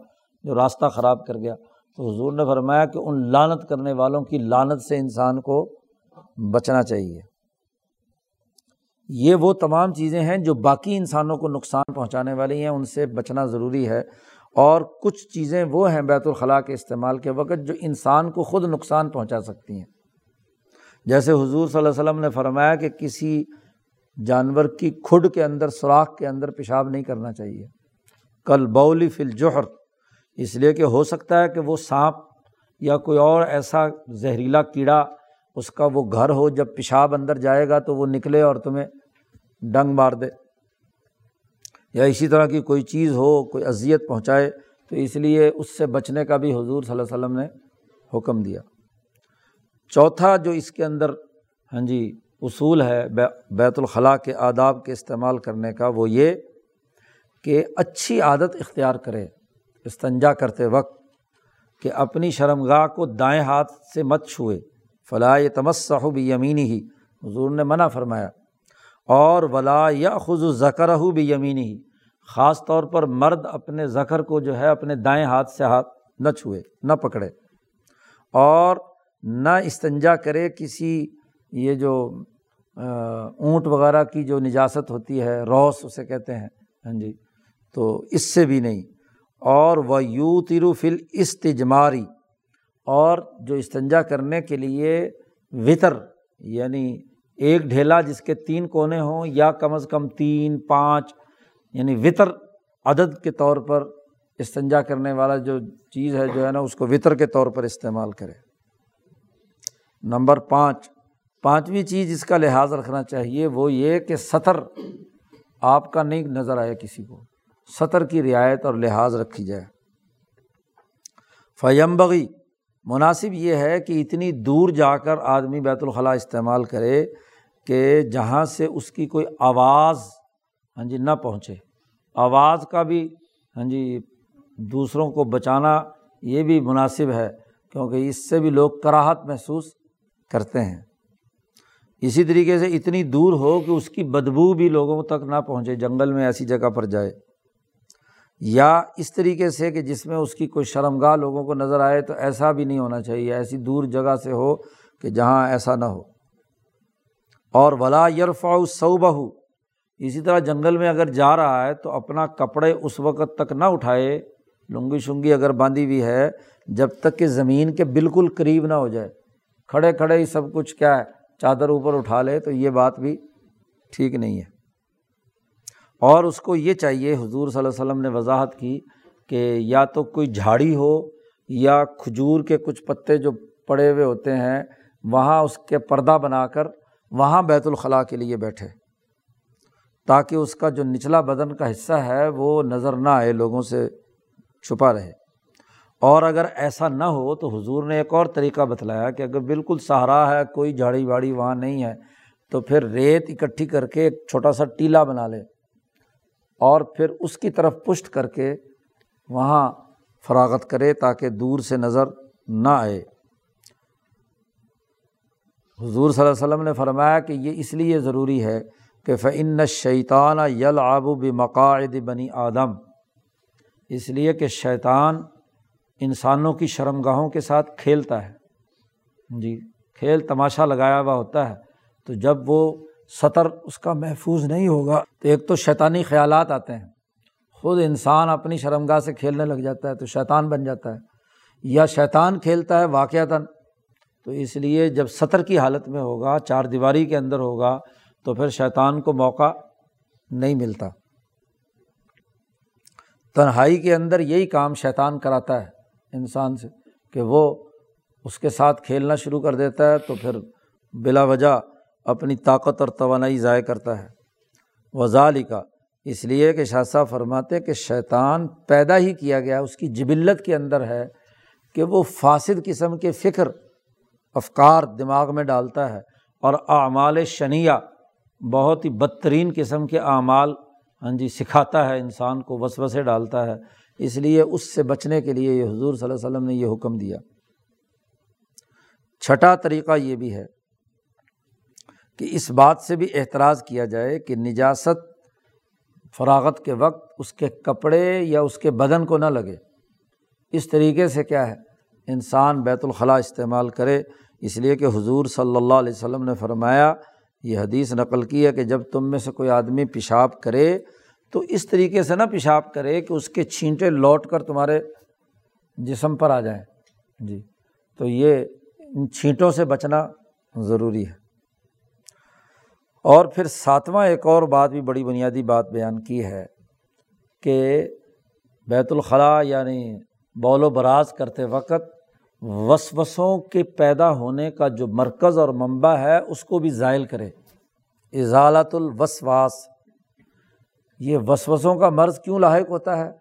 جو راستہ خراب کر گیا۔ تو حضور نے فرمایا کہ ان لانت کرنے والوں کی لانت سے انسان کو بچنا چاہیے۔ یہ وہ تمام چیزیں ہیں جو باقی انسانوں کو نقصان پہنچانے والی ہیں، ان سے بچنا ضروری ہے۔ اور کچھ چیزیں وہ ہیں بیت الخلاء کے استعمال کے وقت جو انسان کو خود نقصان پہنچا سکتی ہیں۔ جیسے حضور صلی اللہ علیہ وسلم نے فرمایا کہ کسی جانور کی کھڈ کے اندر، سوراخ کے اندر پیشاب نہیں کرنا چاہیے۔ کل بولی فل جوہر اس لیے کہ ہو سکتا ہے کہ وہ سانپ یا کوئی اور ایسا زہریلا کیڑا اس کا وہ گھر ہو، جب پیشاب اندر جائے گا تو وہ نکلے اور تمہیں ڈنگ مار دے۔ یا اسی طرح کی کوئی چیز ہو، کوئی اذیت پہنچائے تو اس لیے اس سے بچنے کا بھی حضور صلی اللہ علیہ وسلم نے حکم دیا۔ چوتھا جو اس کے اندر ہاں جی اصول ہے بیت الخلاء کے آداب کے استعمال کرنے کا، وہ یہ کہ اچھی عادت اختیار کرے۔ استنجا کرتے وقت کہ اپنی شرمگاہ کو دائیں ہاتھ سے مت چھوئے۔ فلاح تمسح بھی یمینی ہی حضور نے منع فرمایا۔ اور ولا یا خز و ذکر ہو بھی یمینی ہی خاص طور پر مرد اپنے ذکر کو جو ہے اپنے دائیں ہاتھ سے ہاتھ نہ چھوئے، نہ پکڑے۔ اور نہ استنجا کرے کسی یہ جو اونٹ وغیرہ کی جو نجاست ہوتی ہے، روس اسے کہتے ہیں۔ ہاں جی تو اس سے بھی نہیں۔ اور وہ یو تیرو فل استجماری اور جو استنجا کرنے کے لیے وطر یعنی ایک ڈھیلا جس کے تین کونے ہوں، یا کم از کم تین، پانچ یعنی وطر عدد کے طور پر استنجا کرنے والا جو چیز ہے، جو ہے نا، اس کو وطر کے طور پر استعمال کرے۔ نمبر پانچ، پانچویں چیز جس کا لحاظ رکھنا چاہیے، وہ یہ کہ سطر آپ کا نہیں نظر آئے کسی کو۔ سطر کی رعایت اور لحاظ رکھی جائے۔ فیمبغی مناسب یہ ہے کہ اتنی دور جا کر آدمی بیت الخلاء استعمال کرے کہ جہاں سے اس کی کوئی آواز ہاں جی نہ پہنچے۔ آواز کا بھی ہاں جی دوسروں کو بچانا یہ بھی مناسب ہے، کیونکہ اس سے بھی لوگ کراہت محسوس کرتے ہیں۔ اسی طریقے سے اتنی دور ہو کہ اس کی بدبو بھی لوگوں تک نہ پہنچے، جنگل میں ایسی جگہ پر جائے۔ یا اس طریقے سے کہ جس میں اس کی کوئی شرمگاہ لوگوں کو نظر آئے تو ایسا بھی نہیں ہونا چاہیے، ایسی دور جگہ سے ہو کہ جہاں ایسا نہ ہو۔ اور ولا یرفا سو بہو اسی طرح جنگل میں اگر جا رہا ہے تو اپنا کپڑے اس وقت تک نہ اٹھائے، لنگی شنگی اگر باندھی ہوئی ہے، جب تک کہ زمین کے بالکل قریب نہ ہو جائے۔ کھڑے کھڑے ہی سب کچھ کیا ہے، چادر اوپر اٹھا لے تو یہ بات بھی ٹھیک نہیں ہے۔ اور اس کو یہ چاہیے، حضور صلی اللہ علیہ وسلم نے وضاحت کی کہ یا تو کوئی جھاڑی ہو یا کھجور کے کچھ پتے جو پڑے ہوئے ہوتے ہیں، وہاں اس کے پردہ بنا کر وہاں بیت الخلاء کے لیے بیٹھے، تاکہ اس کا جو نچلا بدن کا حصہ ہے وہ نظر نہ آئے، لوگوں سے چھپا رہے۔ اور اگر ایسا نہ ہو تو حضور نے ایک اور طریقہ بتلایا کہ اگر بالکل سہارا ہے، کوئی جھاڑی واڑی وہاں نہیں ہے، تو پھر ریت اکٹھی کر کے ایک چھوٹا سا ٹیلا بنا لے۔ اور پھر اس کی طرف پشت کر کے وہاں فراغت کرے تاکہ دور سے نظر نہ آئے۔ حضور صلی اللہ علیہ وسلم نے فرمایا کہ یہ اس لیے ضروری ہے کہ فعن شیطان یل آبو بمقاعد بنی آدم۔ اس لیے کہ شیطان انسانوں کی شرم گاہوں کے ساتھ کھیلتا ہے۔ جی کھیل تماشا لگایا ہوا ہوتا ہے۔ تو جب وہ سطر اس کا محفوظ نہیں ہوگا تو ایک تو شیطانی خیالات آتے ہیں۔ خود انسان اپنی شرم گاہ سے کھیلنے لگ جاتا ہے تو شیطان بن جاتا ہے۔ یا شیطان کھیلتا ہے واقعتاً۔ تو اس لیے جب سطر کی حالت میں ہوگا، چار دیواری کے اندر ہوگا، تو پھر شیطان کو موقع نہیں ملتا۔ تنہائی کے اندر یہی کام شیطان کراتا ہے انسان سے کہ وہ اس کے ساتھ کھیلنا شروع کر دیتا ہے تو پھر بلا وجہ اپنی طاقت اور توانائی ضائع کرتا ہے۔ وزال کا اس لیے کہ شاہ صاحب فرماتے کہ شیطان پیدا ہی کیا گیا، اس کی جبلت کے اندر ہے کہ وہ فاصد قسم کے فکر، افکار دماغ میں ڈالتا ہے اور اعمال شنیہ بہت ہی بدترین قسم کے اعمال ہاں جی سکھاتا ہے، انسان کو وسو سے ڈالتا ہے۔ اس لیے اس سے بچنے کے لیے یہ حضور صلی اللہ علیہ وسلم نے یہ حکم دیا۔ چھٹا طریقہ یہ بھی ہے کہ اس بات سے بھی اعتراض کیا جائے کہ نجاست فراغت کے وقت اس کے کپڑے یا اس کے بدن کو نہ لگے۔ اس طریقے سے کیا ہے؟ انسان بیت الخلاء استعمال کرے۔ اس لیے کہ حضور صلی اللہ علیہ وسلم نے فرمایا، یہ حدیث نقل کی ہے کہ جب تم میں سے کوئی آدمی پیشاب کرے، تو اس طریقے سے نہ پیشاب کرے کہ اس کے چھینٹے لوٹ کر تمہارے جسم پر آ جائیں۔ جی تو یہ ان چھینٹوں سے بچنا ضروری ہے۔ اور پھر ساتواں ایک اور بات بھی بڑی بنیادی بات بیان کی ہے کہ بیت الخلاء یعنی بول و براز کرتے وقت وسوسوں کے پیدا ہونے کا جو مرکز اور منبع ہے، اس کو بھی ذائل کرے۔ اضالت الوسواس۔ یہ وسوسوں کا مرض کیوں لاحق ہوتا ہے؟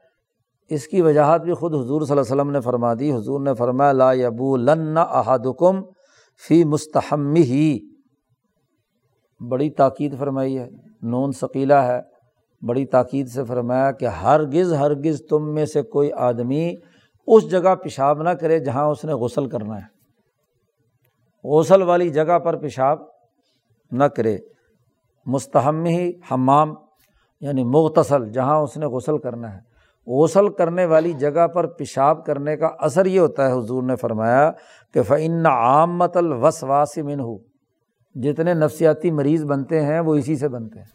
اس کی وجاہت بھی خود حضور صلی اللہ علیہ وسلم نے فرما دی۔ حضور نے فرمایا، لا یبو لن احدکم فی مستحم ہی بڑی تاکید فرمائی ہے، نون ثقیلا ہے، بڑی تاکید سے فرمایا کہ ہرگز ہرگز تم میں سے کوئی آدمی اس جگہ پیشاب نہ کرے جہاں اس نے غسل کرنا ہے۔ غسل والی جگہ پر پیشاب نہ کرے۔ مستحم ہی حمام یعنی مختصل جہاں اس نے غسل کرنا ہے۔ غسل کرنے والی جگہ پر پیشاب کرنے کا اثر یہ ہوتا ہے، حضور نے فرمایا کہ فعن عامت الوسواسمن ہو جتنے نفسیاتی مریض بنتے ہیں وہ اسی سے بنتے ہیں۔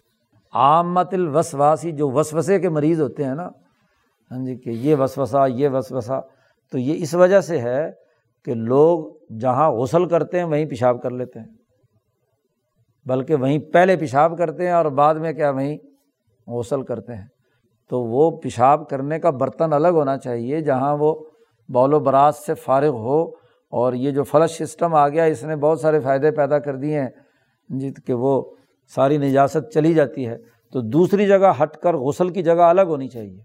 عامت الوسواسی جو وسوسے کے مریض ہوتے ہیں نا ہاں جی کہ یہ وسوسا یہ وسوسا تو یہ اس وجہ سے ہے کہ لوگ جہاں غسل کرتے ہیں وہیں پیشاب کر لیتے ہیں۔ بلکہ وہیں پہلے پیشاب کرتے ہیں اور بعد میں کیا، وہیں غسل کرتے ہیں۔ تو وہ پیشاب کرنے کا برتن الگ ہونا چاہیے جہاں وہ بول و براز سے فارغ ہو اور یہ جو فلش سسٹم آ گیا، اس نے بہت سارے فائدے پیدا کر دیے ہیں جت کہ وہ ساری نجاست چلی جاتی ہے۔ تو دوسری جگہ ہٹ کر غسل کی جگہ الگ ہونی چاہیے۔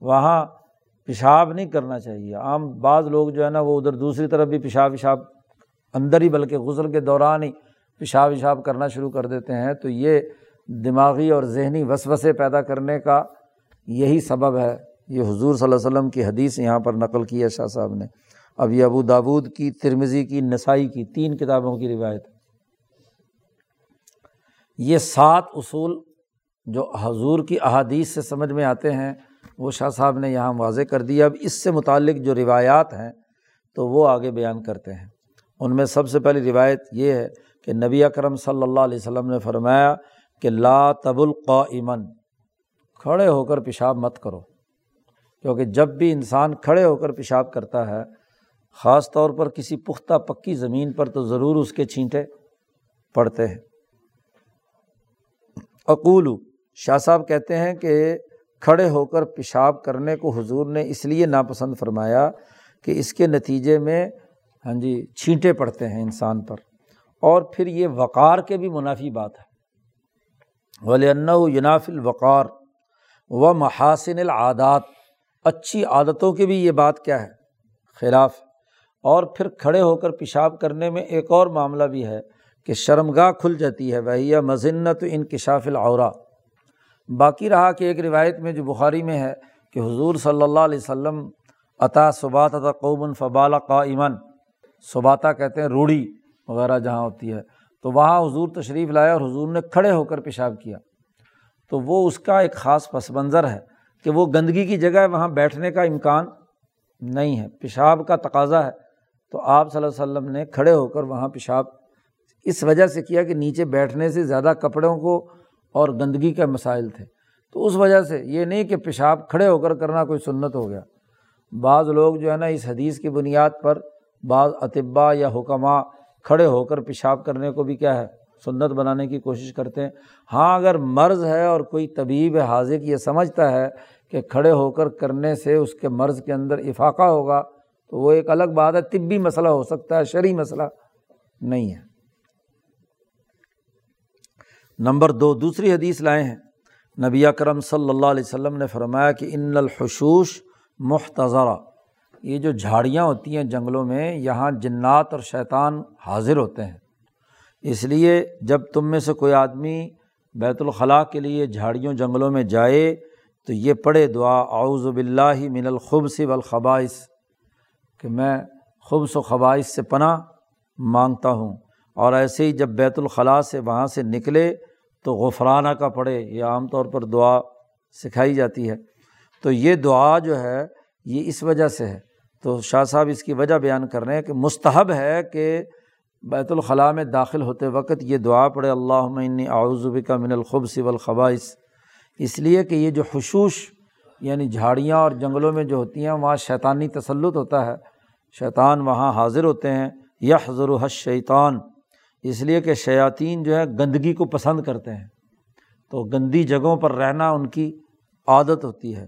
وہاں پیشاب نہیں کرنا چاہیے۔ عام بعض لوگ جو ہے نا، وہ ادھر دوسری طرف بھی پیشاب وشاب اندر ہی، بلکہ غسل کے دوران ہی پیشاب وشاب کرنا شروع کر دیتے ہیں۔ تو یہ دماغی اور ذہنی وسوسے پیدا کرنے کا یہی سبب ہے۔ یہ حضور صلی اللہ علیہ وسلم کی حدیث یہاں پر نقل کی ہے، شاہ صاحب نے۔ اب یہ ابو دابود کی ترمزی کی، نسائی کی تین کتابوں کی روایت یہ سات اصول جو حضور کی احادیث سے سمجھ میں آتے ہیں، وہ شاہ صاحب نے یہاں واضح کر دیا۔ اب اس سے متعلق جو روایات ہیں، تو وہ آگے بیان کرتے ہیں۔ ان میں سب سے پہلی روایت یہ ہے کہ نبی اکرم صلی اللہ علیہ وسلم نے فرمایا کہ لا تب القامن کھڑے ہو کر پیشاب مت کرو۔ کیونکہ جب بھی انسان کھڑے ہو کر پیشاب کرتا ہے خاص طور پر کسی پختہ پکی زمین پر تو ضرور اس کے چھینٹے پڑتے ہیں۔ اقولو، شاہ صاحب کہتے ہیں کہ کھڑے ہو کر پیشاب کرنے کو حضور نے اس لیے ناپسند فرمایا کہ اس کے نتیجے میں ہاں جی چھینٹے پڑتے ہیں انسان پر۔ اور پھر یہ وقار کے بھی منافی بات ہے۔ ولی یناف الوقار و محاسن العادات۔ اچھی عادتوں کی بھی یہ بات کیا ہے؟ خلاف۔ اور پھر کھڑے ہو کر پیشاب کرنے میں ایک اور معاملہ بھی ہے کہ شرمگاہ کھل جاتی ہے، وہی مذنت انکشاف العورا باقی رہا کہ ایک روایت میں جو بخاری میں ہے کہ حضور صلی اللہ علیہ وسلم عطا صبات عطا قومن فبال قا ایمن صباتا کہتے ہیں روڑی وغیرہ جہاں ہوتی ہے۔ تو وہاں حضور تشریف لایا اور حضور نے کھڑے ہو کر پیشاب کیا۔ تو وہ اس کا ایک خاص پس منظر ہے کہ وہ گندگی کی جگہ وہاں بیٹھنے کا امکان نہیں ہے۔ پیشاب کا تقاضا ہے۔ تو آپ صلی اللہ علیہ وسلم نے کھڑے ہو کر وہاں پیشاب اس وجہ سے کیا کہ نیچے بیٹھنے سے زیادہ کپڑوں کو اور گندگی کے مسائل تھے۔ تو اس وجہ سے یہ نہیں کہ پیشاب کھڑے ہو کر کرنا کوئی سنت ہو گیا۔ بعض لوگ جو ہے نا اس حدیث کی بنیاد پر بعض اطباء یا حکمہ کھڑے ہو کر پیشاب کرنے کو بھی کیا ہے، سنت بنانے کی کوشش کرتے ہیں۔ ہاں اگر مرض ہے اور کوئی طبیب حاضر یہ سمجھتا ہے کہ کھڑے ہو کر کرنے سے اس کے مرض کے اندر افاقہ ہوگا تو وہ ایک الگ بات ہے، طبی مسئلہ ہو سکتا ہے، شرعی مسئلہ نہیں ہے۔ نمبر دو، دوسری حدیث لائے ہیں۔ نبی اکرم صلی اللہ علیہ وسلم نے فرمایا کہ ان الحشوش محتضرہ۔ یہ جو جھاڑیاں ہوتی ہیں جنگلوں میں، یہاں جنات اور شیطان حاضر ہوتے ہیں۔ اس لیے جب تم میں سے کوئی آدمی بیت الخلاء کے لیے جھاڑیوں جنگلوں میں جائے، تو یہ پڑھے دعا، اعوذ باللہ من الخبص والخبائث۔ کہ میں خبص و خبائث سے پناہ مانگتا ہوں اور ایسے ہی جب بیت الخلاء سے وہاں سے نکلے تو غفرانہ کا پڑھے، یہ عام طور پر دعا سکھائی جاتی ہے۔ تو یہ دعا جو ہے، یہ اس وجہ سے ہے۔ تو شاہ صاحب اس کی وجہ بیان کر رہے ہیں کہ مستحب ہے کہ بیت الخلاء میں داخل ہوتے وقت یہ دعا پڑھے اللہ عمنِ آؤزب کا من الخبص والخبائث۔ اس لیے کہ یہ جو حشوش یعنی جھاڑیاں اور جنگلوں میں جو ہوتی ہیں، وہاں شیطانی تسلط ہوتا ہے۔ شیطان وہاں حاضر ہوتے ہیں۔ یا حضر و شیطان اس لیے کہ شیاطین جو ہے گندگی کو پسند کرتے ہیں۔ تو گندی جگہوں پر رہنا ان کی عادت ہوتی ہے۔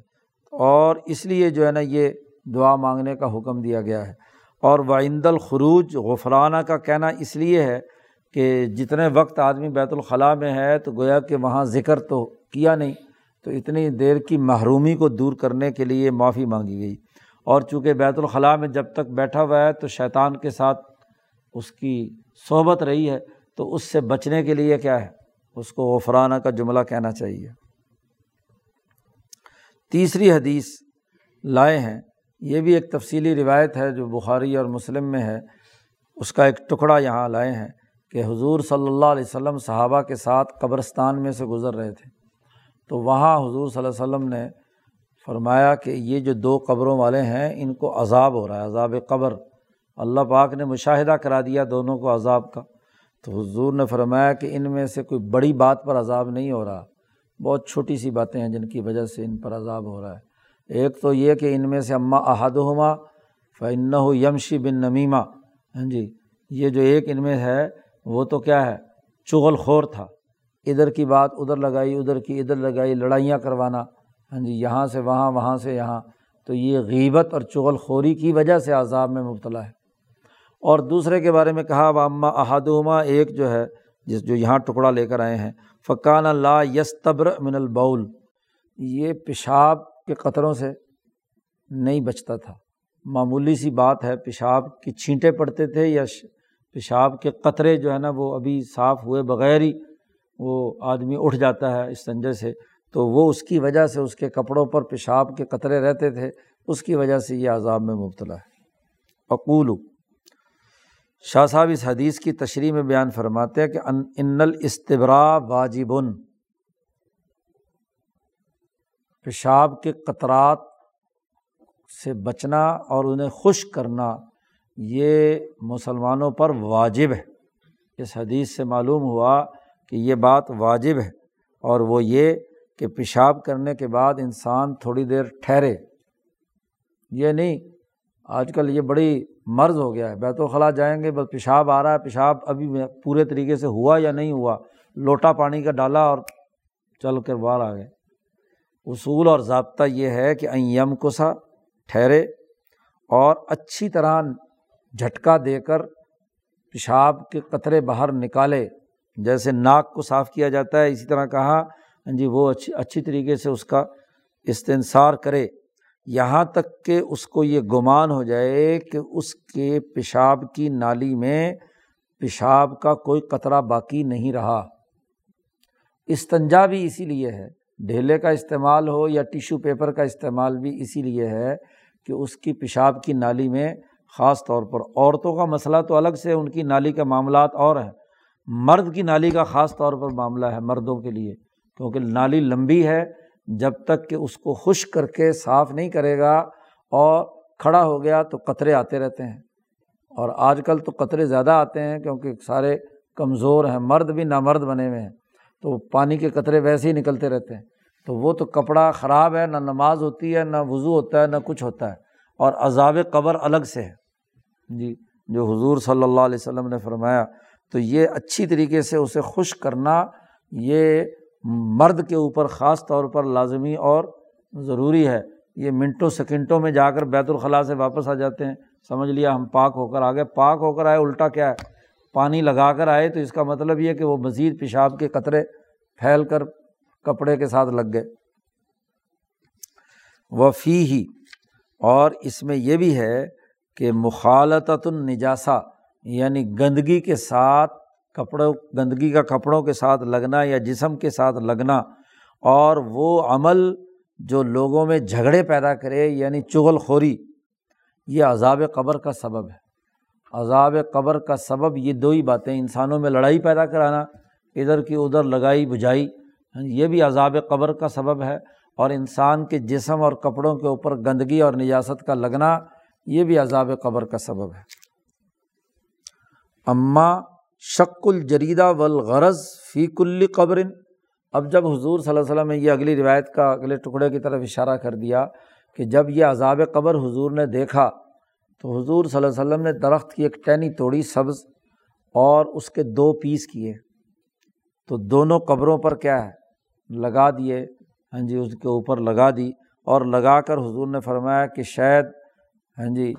اور اس لیے جو ہے نا، یہ دعا مانگنے کا حکم دیا گیا ہے۔ اور وائند الخروج، غفرانہ کا کہنا اس لیے ہے کہ جتنے وقت آدمی بیت الخلاء میں ہے، تو گویا کہ وہاں ذکر تو کیا نہیں۔ تو اتنی دیر کی محرومی کو دور کرنے کے لیے معافی مانگی گئی۔ اور چونکہ بیت الخلاء میں جب تک بیٹھا ہوا ہے تو شیطان کے ساتھ اس کی صحبت رہی ہے، تو اس سے بچنے کے لیے کیا ہے؟ اس کو غفرانہ کا جملہ کہنا چاہیے۔ تیسری حدیث لائے ہیں۔ یہ بھی ایک تفصیلی روایت ہے جو بخاری اور مسلم میں ہے۔ اس کا ایک ٹکڑا یہاں لائے ہیں کہ حضور صلی اللہ علیہ وسلم صحابہ کے ساتھ قبرستان میں سے گزر رہے تھے۔ تو وہاں حضور صلی اللہ علیہ وسلم نے فرمایا کہ یہ جو دو قبروں والے ہیں، ان کو عذاب ہو رہا ہے، عذاب قبر۔ اللہ پاک نے مشاہدہ کرا دیا دونوں کو عذاب کا۔ تو حضور نے فرمایا کہ ان میں سے کوئی بڑی بات پر عذاب نہیں ہو رہا۔ بہت چھوٹی سی باتیں ہیں جن کی وجہ سے ان پر عذاب ہو رہا ہے۔ ایک تو یہ کہ ان میں سے اماں احد ہما فن یمشی بن نمیمہ۔ ہاں جی یہ جو ایک ان میں ہے، وہ تو کیا ہے؟ چغل خور تھا۔ ادھر کی بات ادھر لگائی، ادھر کی ادھر لگائی، لڑائیاں کروانا۔ ہاں جی یہاں سے وہاں وہاں سے یہاں۔ تو یہ غیبت اور چغل خوری کی وجہ سے عذاب میں مبتلا ہے۔ اور دوسرے کے بارے میں کہا واما احدما ایک جو ہے، جس جو یہاں ٹکڑا لے کر آئے ہیں۔ فقان اللہ یستبر من البول۔ یہ پیشاب کے قطروں سے نہیں بچتا تھا۔ معمولی سی بات ہے، پیشاب کی چھینٹیں پڑتے تھے یا پیشاب کے قطرے جو ہے نا، وہ ابھی صاف ہوئے بغیر ہی وہ آدمی اٹھ جاتا ہے اس سے، تو وہ اس کی وجہ سے اس کے کپڑوں پر پیشاب کے قطرے رہتے تھے، اس کی وجہ سے یہ عذاب میں مبتلا ہے۔ اقول شاہ صاحب اس حدیث کی تشریح میں بیان فرماتے ہیں کہ ان الاستبرا واجب پیشاب کے قطرات سے بچنا اور انہیں خشک کرنا یہ مسلمانوں پر واجب ہے۔ اس حدیث سے معلوم ہوا کہ یہ بات واجب ہے اور وہ یہ کہ پیشاب کرنے کے بعد انسان تھوڑی دیر ٹھہرے۔ یہ نہیں، آج کل یہ بڑی مرض ہو گیا ہے۔ بیت الخلاء جائیں گے، بس پیشاب آ رہا ہے، پیشاب ابھی پورے طریقے سے ہوا یا نہیں ہوا، لوٹا پانی کا ڈالا اور چل کر باہر آ گئے۔ اصول اور ضابطہ یہ ہے کہ یم کو سا ٹھہرے اور اچھی طرح جھٹکا دے کر پیشاب کے قطرے باہر نکالے۔ جیسے ناک کو صاف کیا جاتا ہے، اسی طرح کہا ہاں جی وہ اچھی اچھی طریقے سے اس کا استنصار کرے۔ یہاں تک کہ اس کو یہ گمان ہو جائے کہ اس کے پیشاب کی نالی میں پیشاب کا کوئی قطرہ باقی نہیں رہا۔ استنجا بھی اسی لیے ہے۔ ڈھیلے کا استعمال ہو یا ٹیشو پیپر کا استعمال بھی اسی لیے ہے کہ اس کی پیشاب کی نالی میں خاص طور پر عورتوں کا مسئلہ تو الگ سے، ان کی نالی کے معاملات اور ہیں۔ مرد کی نالی کا خاص طور پر معاملہ ہے مردوں کے لیے، کیونکہ نالی لمبی ہے، جب تک کہ اس کو خشک کر کے صاف نہیں کرے گا اور کھڑا ہو گیا تو قطرے آتے رہتے ہیں۔ اور آج کل تو قطرے زیادہ آتے ہیں کیونکہ سارے کمزور ہیں، مرد بھی نامرد بنے ہوئے ہیں۔ تو پانی کے قطرے ویسے ہی نکلتے رہتے ہیں۔ تو وہ تو کپڑا خراب ہے، نہ نماز ہوتی ہے، نہ وضو ہوتا ہے، نہ کچھ ہوتا ہے۔ اور عذاب قبر الگ سے ہے۔ جی جو حضور صلی اللہ علیہ وسلم نے فرمایا تو یہ اچھی طریقے سے اسے خوش کرنا یہ مرد کے اوپر خاص طور پر لازمی اور ضروری ہے۔ یہ منٹوں سیکنڈوں میں جا کر بیت الخلاء سے واپس آ جاتے ہیں۔ سمجھ لیا ہم پاک ہو کر آ گئے پاک ہو کر آئے، الٹا کیا ہے؟ پانی لگا کر آئے تو اس کا مطلب یہ کہ وہ مزید پیشاب کے قطرے پھیل کر کپڑے کے ساتھ لگ گئے۔ وہ فی ہی اور اس میں یہ بھی ہے کہ مخالطت النجاسا یعنی گندگی کے ساتھ کپڑوں، گندگی کا کپڑوں کے ساتھ لگنا یا جسم کے ساتھ لگنا اور وہ عمل جو لوگوں میں جھگڑے پیدا کرے یعنی چغل خوری، یہ عذاب قبر کا سبب ہے۔ عذاب قبر کا سبب یہ دو ہی باتیں، انسانوں میں لڑائی پیدا کرانا، ادھر کی ادھر لگائی بجھائی، یہ بھی عذاب قبر کا سبب ہے۔ اور انسان کے جسم اور کپڑوں کے اوپر گندگی اور نجاست کا لگنا، یہ بھی عذاب قبر کا سبب ہے۔ اماں شک الجریدہ والغرض فی کل قبر اب جب حضور صلی اللہ علیہ وسلم نے یہ اگلی روایت کا، اگلے ٹکڑے کی طرف اشارہ کر دیا کہ جب یہ عذاب قبر حضور نے دیکھا تو حضور صلی اللہ علیہ وسلم نے درخت کی ایک ٹہنی توڑی سبز اور اس کے دو پیس کیے۔ تو دونوں قبروں پر کیا ہے؟ لگا دیے۔ ہاں جی اس کے اوپر لگا دی اور لگا کر حضور نے فرمایا کہ شاید ہاں جی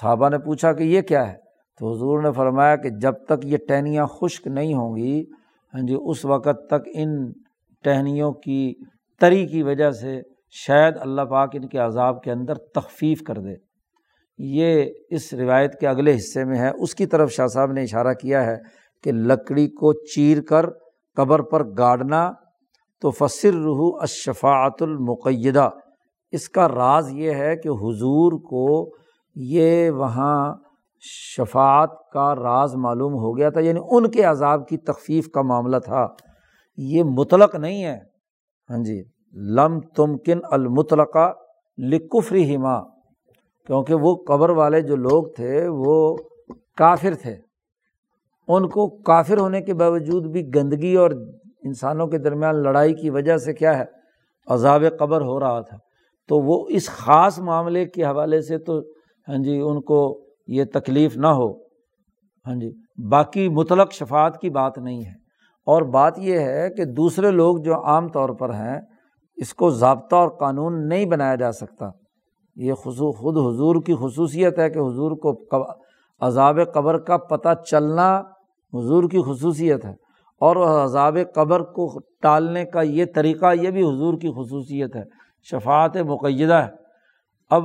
صحابہ نے پوچھا کہ یہ کیا ہے؟ تو حضور نے فرمایا کہ جب تک یہ ٹہنیاں خشک نہیں ہوں گی ہاں جی اس وقت تک ان ٹہنیوں کی تری کی وجہ سے شاید اللہ پاک ان کے عذاب کے اندر تخفیف کر دے۔ یہ اس روایت کے اگلے حصے میں ہے۔ اس کی طرف شاہ صاحب نے اشارہ کیا ہے کہ لکڑی کو چیر کر قبر پر گاڑنا تو فصر رحو اشفاعت المقیدہ اس کا راز یہ ہے کہ حضور کو یہ وہاں شفاعت کا راز معلوم ہو گیا تھا یعنی ان کے عذاب کی تخفیف کا معاملہ تھا۔ یہ مطلق نہیں ہے۔ ہاں جی۔ لم تمکن المطلقہ لکفری ہما کیونکہ وہ قبر والے جو لوگ تھے، وہ کافر تھے۔ ان کو کافر ہونے کے باوجود بھی گندگی اور انسانوں کے درمیان لڑائی کی وجہ سے کیا ہے، عذاب قبر ہو رہا تھا۔ تو وہ اس خاص معاملے کے حوالے سے تو ہاں جی ان کو یہ تکلیف نہ ہو۔ ہاں جی باقی مطلق شفات کی بات نہیں ہے۔ اور بات یہ ہے کہ دوسرے لوگ جو عام طور پر ہیں، اس کو ضابطہ اور قانون نہیں بنایا جا سکتا۔ یہ خصو، خود حضور کی خصوصیت ہے کہ حضور کو عذاب قبر کا پتہ چلنا حضور کی خصوصیت ہے۔ اور عذاب قبر کو ٹالنے کا یہ طریقہ یہ بھی حضور کی خصوصیت ہے۔ شفاعت مقیدہ ہے۔ اب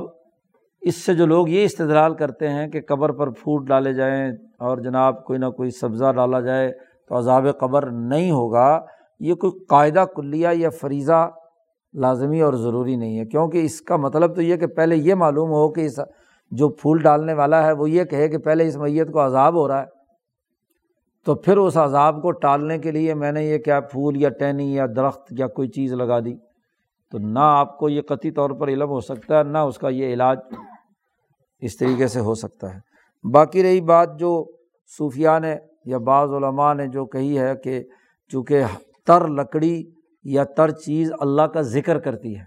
اس سے جو لوگ یہ استدلال کرتے ہیں کہ قبر پر پھوٹ ڈالے جائیں اور جناب کوئی نہ کوئی سبزہ ڈالا جائے تو عذاب قبر نہیں ہوگا، یہ کوئی قاعدہ کلیہ یا فریضہ لازمی اور ضروری نہیں ہے۔ کیونکہ اس کا مطلب تو یہ کہ پہلے یہ معلوم ہو کہ اس جو پھول ڈالنے والا ہے وہ یہ کہے کہ پہلے اس میت کو عذاب ہو رہا ہے۔ تو پھر اس عذاب کو ٹالنے کے لیے میں نے یہ کیا پھول یا ٹہنی یا درخت یا کوئی چیز لگا دی۔ تو نہ آپ کو یہ قطعی طور پر علم ہو سکتا ہے، نہ اس کا یہ علاج اس طریقے سے ہو سکتا ہے۔ باقی رہی بات جو صوفیہ نے یا بعض علماء نے جو کہی ہے کہ چونکہ تر لکڑی یا تر چیز اللہ کا ذکر کرتی ہے۔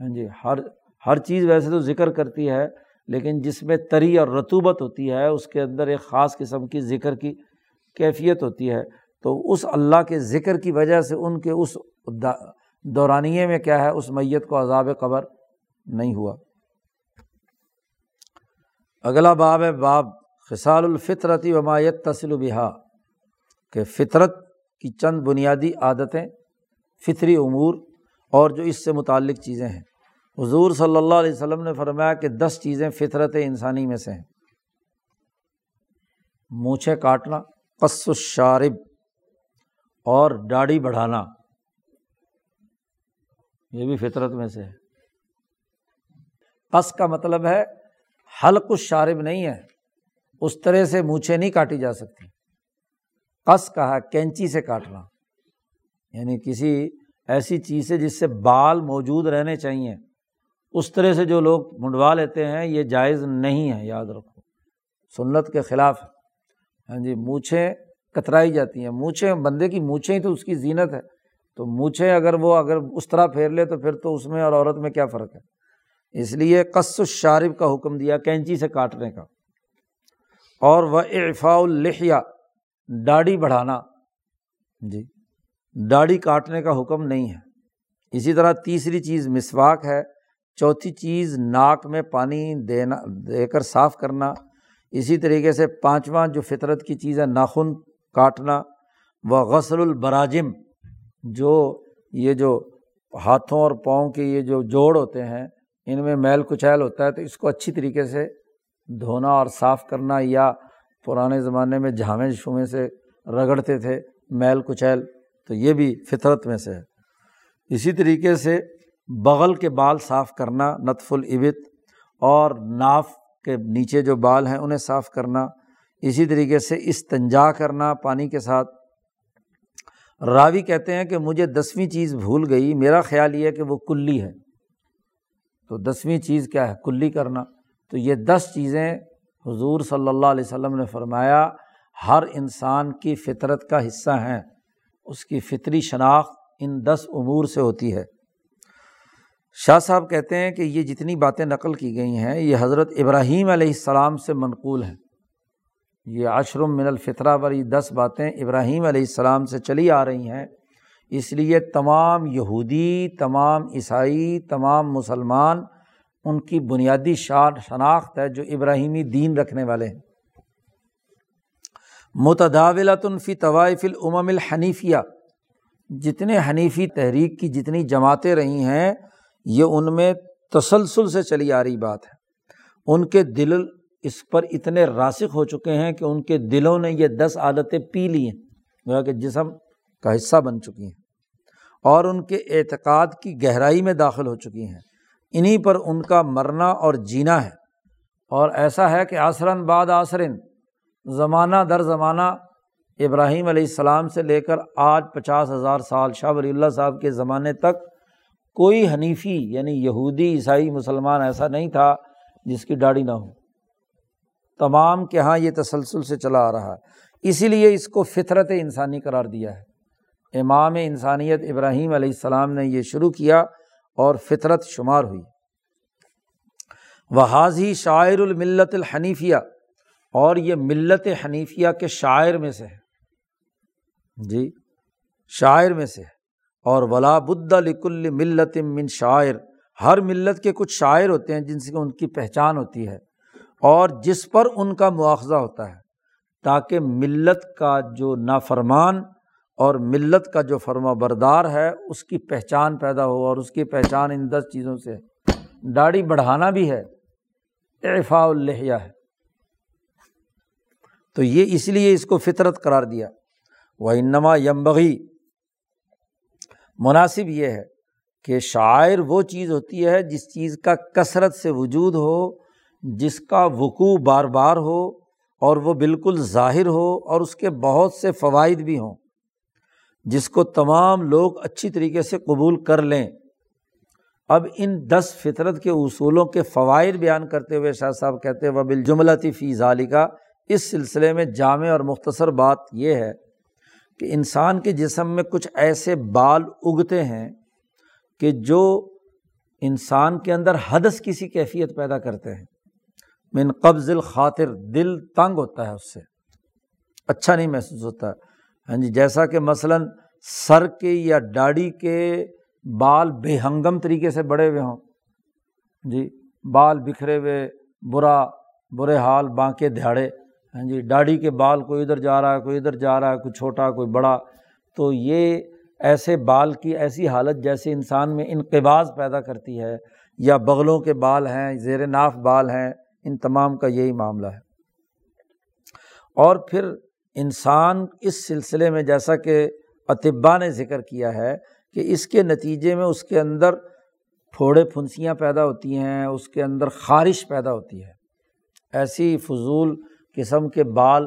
ہاں جی ہر ہر چیز ویسے تو ذکر کرتی ہے، لیکن جس میں تری اور رتوبت ہوتی ہے، اس کے اندر ایک خاص قسم کی ذکر کی کیفیت ہوتی ہے۔ تو اس اللہ کے ذکر کی وجہ سے ان کے اس دورانیے میں کیا ہے، اس میت کو عذاب قبر نہیں ہوا۔ اگلا باب ہے باب خسال الفطرتی ومایت تسل و بہا، کہ فطرت کی چند بنیادی عادتیں، فطری امور اور جو اس سے متعلق چیزیں ہیں۔ حضور صلی اللہ علیہ وسلم نے فرمایا کہ دس چیزیں فطرت انسانی میں سے ہیں۔ مونچھیں کاٹنا، قص الشارب اور داڑھی بڑھانا، یہ بھی فطرت میں سے ہے قص کا مطلب ہے حلق الشارب نہیں ہے، اس طرح سے مونچھیں نہیں کاٹی جا سکتی۔ قص کہا، کینچی سے کاٹنا۔ یعنی کسی ایسی چیز سے جس سے بال موجود رہنے چاہیے۔ اس طرح سے جو لوگ منڈوا لیتے ہیں، یہ جائز نہیں ہے، یاد رکھو۔ سنت کے خلاف ہاں جی مونچھیں کترائی جاتی ہیں۔ مونچھیں، بندے کی مونچھیں ہی تو اس کی زینت ہے۔ تو مونچھیں اگر وہ، اگر اس طرح پھیر لے تو پھر تو اس میں اور عورت میں کیا فرق ہے؟ اس لیے قص الشارب کا حکم دیا، کینچی سے کاٹنے کا۔ اور وہ ارفا الحیا داڑھی بڑھانا۔ جی داڑھی کاٹنے کا حکم نہیں ہے۔ اسی طرح تیسری چیز مسواک ہے۔ چوتھی چیز ناک میں پانی دینا، دے کر صاف کرنا۔ اسی طریقے سے پانچواں جو فطرت کی چیز ہے، ناخن کاٹنا۔ و غسل البراجم، جو یہ جو ہاتھوں اور پاؤں کے یہ جو جوڑ ہوتے ہیں ان میں میل کچیل ہوتا ہے تو اس کو اچھی طریقے سے دھونا اور صاف کرنا یا پرانے زمانے میں جھامے شومے سے رگڑتے تھے میل کچیل، تو یہ بھی فطرت میں سے ہے۔ اسی طریقے سے بغل کے بال صاف کرنا، نطف العبت اور ناف کے نیچے جو بال ہیں انہیں صاف کرنا۔ اسی طریقے سے استنجا کرنا پانی کے ساتھ۔ راوی کہتے ہیں کہ مجھے دسویں چیز بھول گئی، میرا خیال یہ ہے کہ وہ کلی ہے۔ تو دسویں چیز کیا ہے؟ کلی کرنا۔ تو یہ دس چیزیں حضور صلی اللہ علیہ وسلم نے فرمایا، ہر انسان کی فطرت کا حصہ ہیں۔ اس کی فطری شناخت ان دس امور سے ہوتی ہے۔ شاہ صاحب کہتے ہیں کہ یہ جتنی باتیں نقل کی گئی ہیں، یہ حضرت ابراہیم علیہ السلام سے منقول ہیں۔ یہ عشرم من الفطرہ پر یہ دس باتیں ابراہیم علیہ السلام سے چلی آ رہی ہیں۔ اس لیے تمام یہودی، تمام عیسائی، تمام مسلمان ان کی بنیادی شان شناخت ہے جو ابراہیمی دین رکھنے والے ہیں۔ متداولۃ طوائف العمم الحنیفیہ۔ جتنے حنیفی تحریک کی جتنی جماعتیں رہی ہیں، یہ ان میں تسلسل سے چلی آ رہی بات ہے۔ ان کے دل اس پر اتنے راسک ہو چکے ہیں کہ ان کے دلوں نے یہ دس عادتیں پی لی ہیں۔ کہ جسم کا حصہ بن چکی ہیں اور ان کے اعتقاد کی گہرائی میں داخل ہو چکی ہیں۔ انہیں پر ان کا مرنا اور جینا ہے۔ اور ایسا ہے کہ آسرن بعد آسرن زمانہ در زمانہ، ابراہیم علیہ السلام سے لے کر آج پچاس ہزار سال شاہ ولی اللہ صاحب کے زمانے تک کوئی حنیفی یعنی یہودی، عیسائی، مسلمان ایسا نہیں تھا جس کی داڑھی نہ ہو۔ تمام کے یہاں یہ تسلسل سے چلا آ رہا ہے۔ اسی لیے اس کو فطرت انسانی قرار دیا ہے۔ امام انسانیت ابراہیم علیہ السلام نے یہ شروع کیا اور فطرت شمار ہوئی۔ وہ حاضی شاعر الملت الحنیفیہ، اور یہ ملت حنیفیہ کے شاعر میں سے ہے۔ جی شاعر میں سے ہے۔ اور ولا بد لکل ملت من شاعر، ہر ملت کے کچھ شاعر ہوتے ہیں جن سے ان کی پہچان ہوتی ہے، اور جس پر ان کا مواخذہ ہوتا ہے، تاکہ ملت کا جو نافرمان اور ملت کا جو فرما بردار ہے، اس کی پہچان پیدا ہو اور اس کی پہچان ان دس چیزوں سے داڑھی بڑھانا بھی ہے۔ ارفا الحیہ ہے۔ تو یہ اس لیے اس کو فطرت قرار دیا۔ وہ انما یمبغی مناسب یہ ہے کہ شاعر وہ چیز ہوتی ہے جس چیز کا کثرت سے وجود ہو، جس کا وقوع بار بار ہو اور وہ بالکل ظاہر ہو اور اس کے بہت سے فوائد بھی ہوں۔ جس کو تمام لوگ اچھی طریقے سے قبول کر لیں۔ اب ان دس فطرت کے اصولوں کے فوائد بیان کرتے ہوئے شاہ صاحب کہتے وہ بالجملتی فی ظالی اس سلسلے میں جامع اور مختصر بات یہ ہے کہ انسان کے جسم میں کچھ ایسے بال اگتے ہیں کہ جو انسان کے اندر حدث کسی کیفیت پیدا کرتے ہیں۔ من قبض الخاطر، دل تنگ ہوتا ہے اس سے۔ اچھا نہیں محسوس ہوتا۔ ہاں جی جیسا کہ مثلاً سر کے یا ڈاڑی کے بال بے ہنگم طریقے سے بڑے ہوئے ہوں۔ جی بال بکھرے ہوئے، برا، برے حال بانکے دھاڑے ہاں جی ڈاڑھی کے بال کوئی ادھر جا رہا ہے، کوئی ادھر جا رہا ہے، کوئی چھوٹا، کوئی بڑا۔ تو یہ ایسے بال کی ایسی حالت جیسے انسان میں انقباز پیدا کرتی ہے، یا بغلوں کے بال ہیں، زیر ناف بال ہیں، ان تمام کا یہی معاملہ ہے۔ اور پھر انسان اس سلسلے میں جیسا کہ اطبا نے ذکر کیا ہے کہ اس کے نتیجے میں اس کے اندر پھوڑے پھنسیاں پیدا ہوتی ہیں، اس کے اندر خارش پیدا ہوتی ہے۔ ایسی فضول قسم کے بال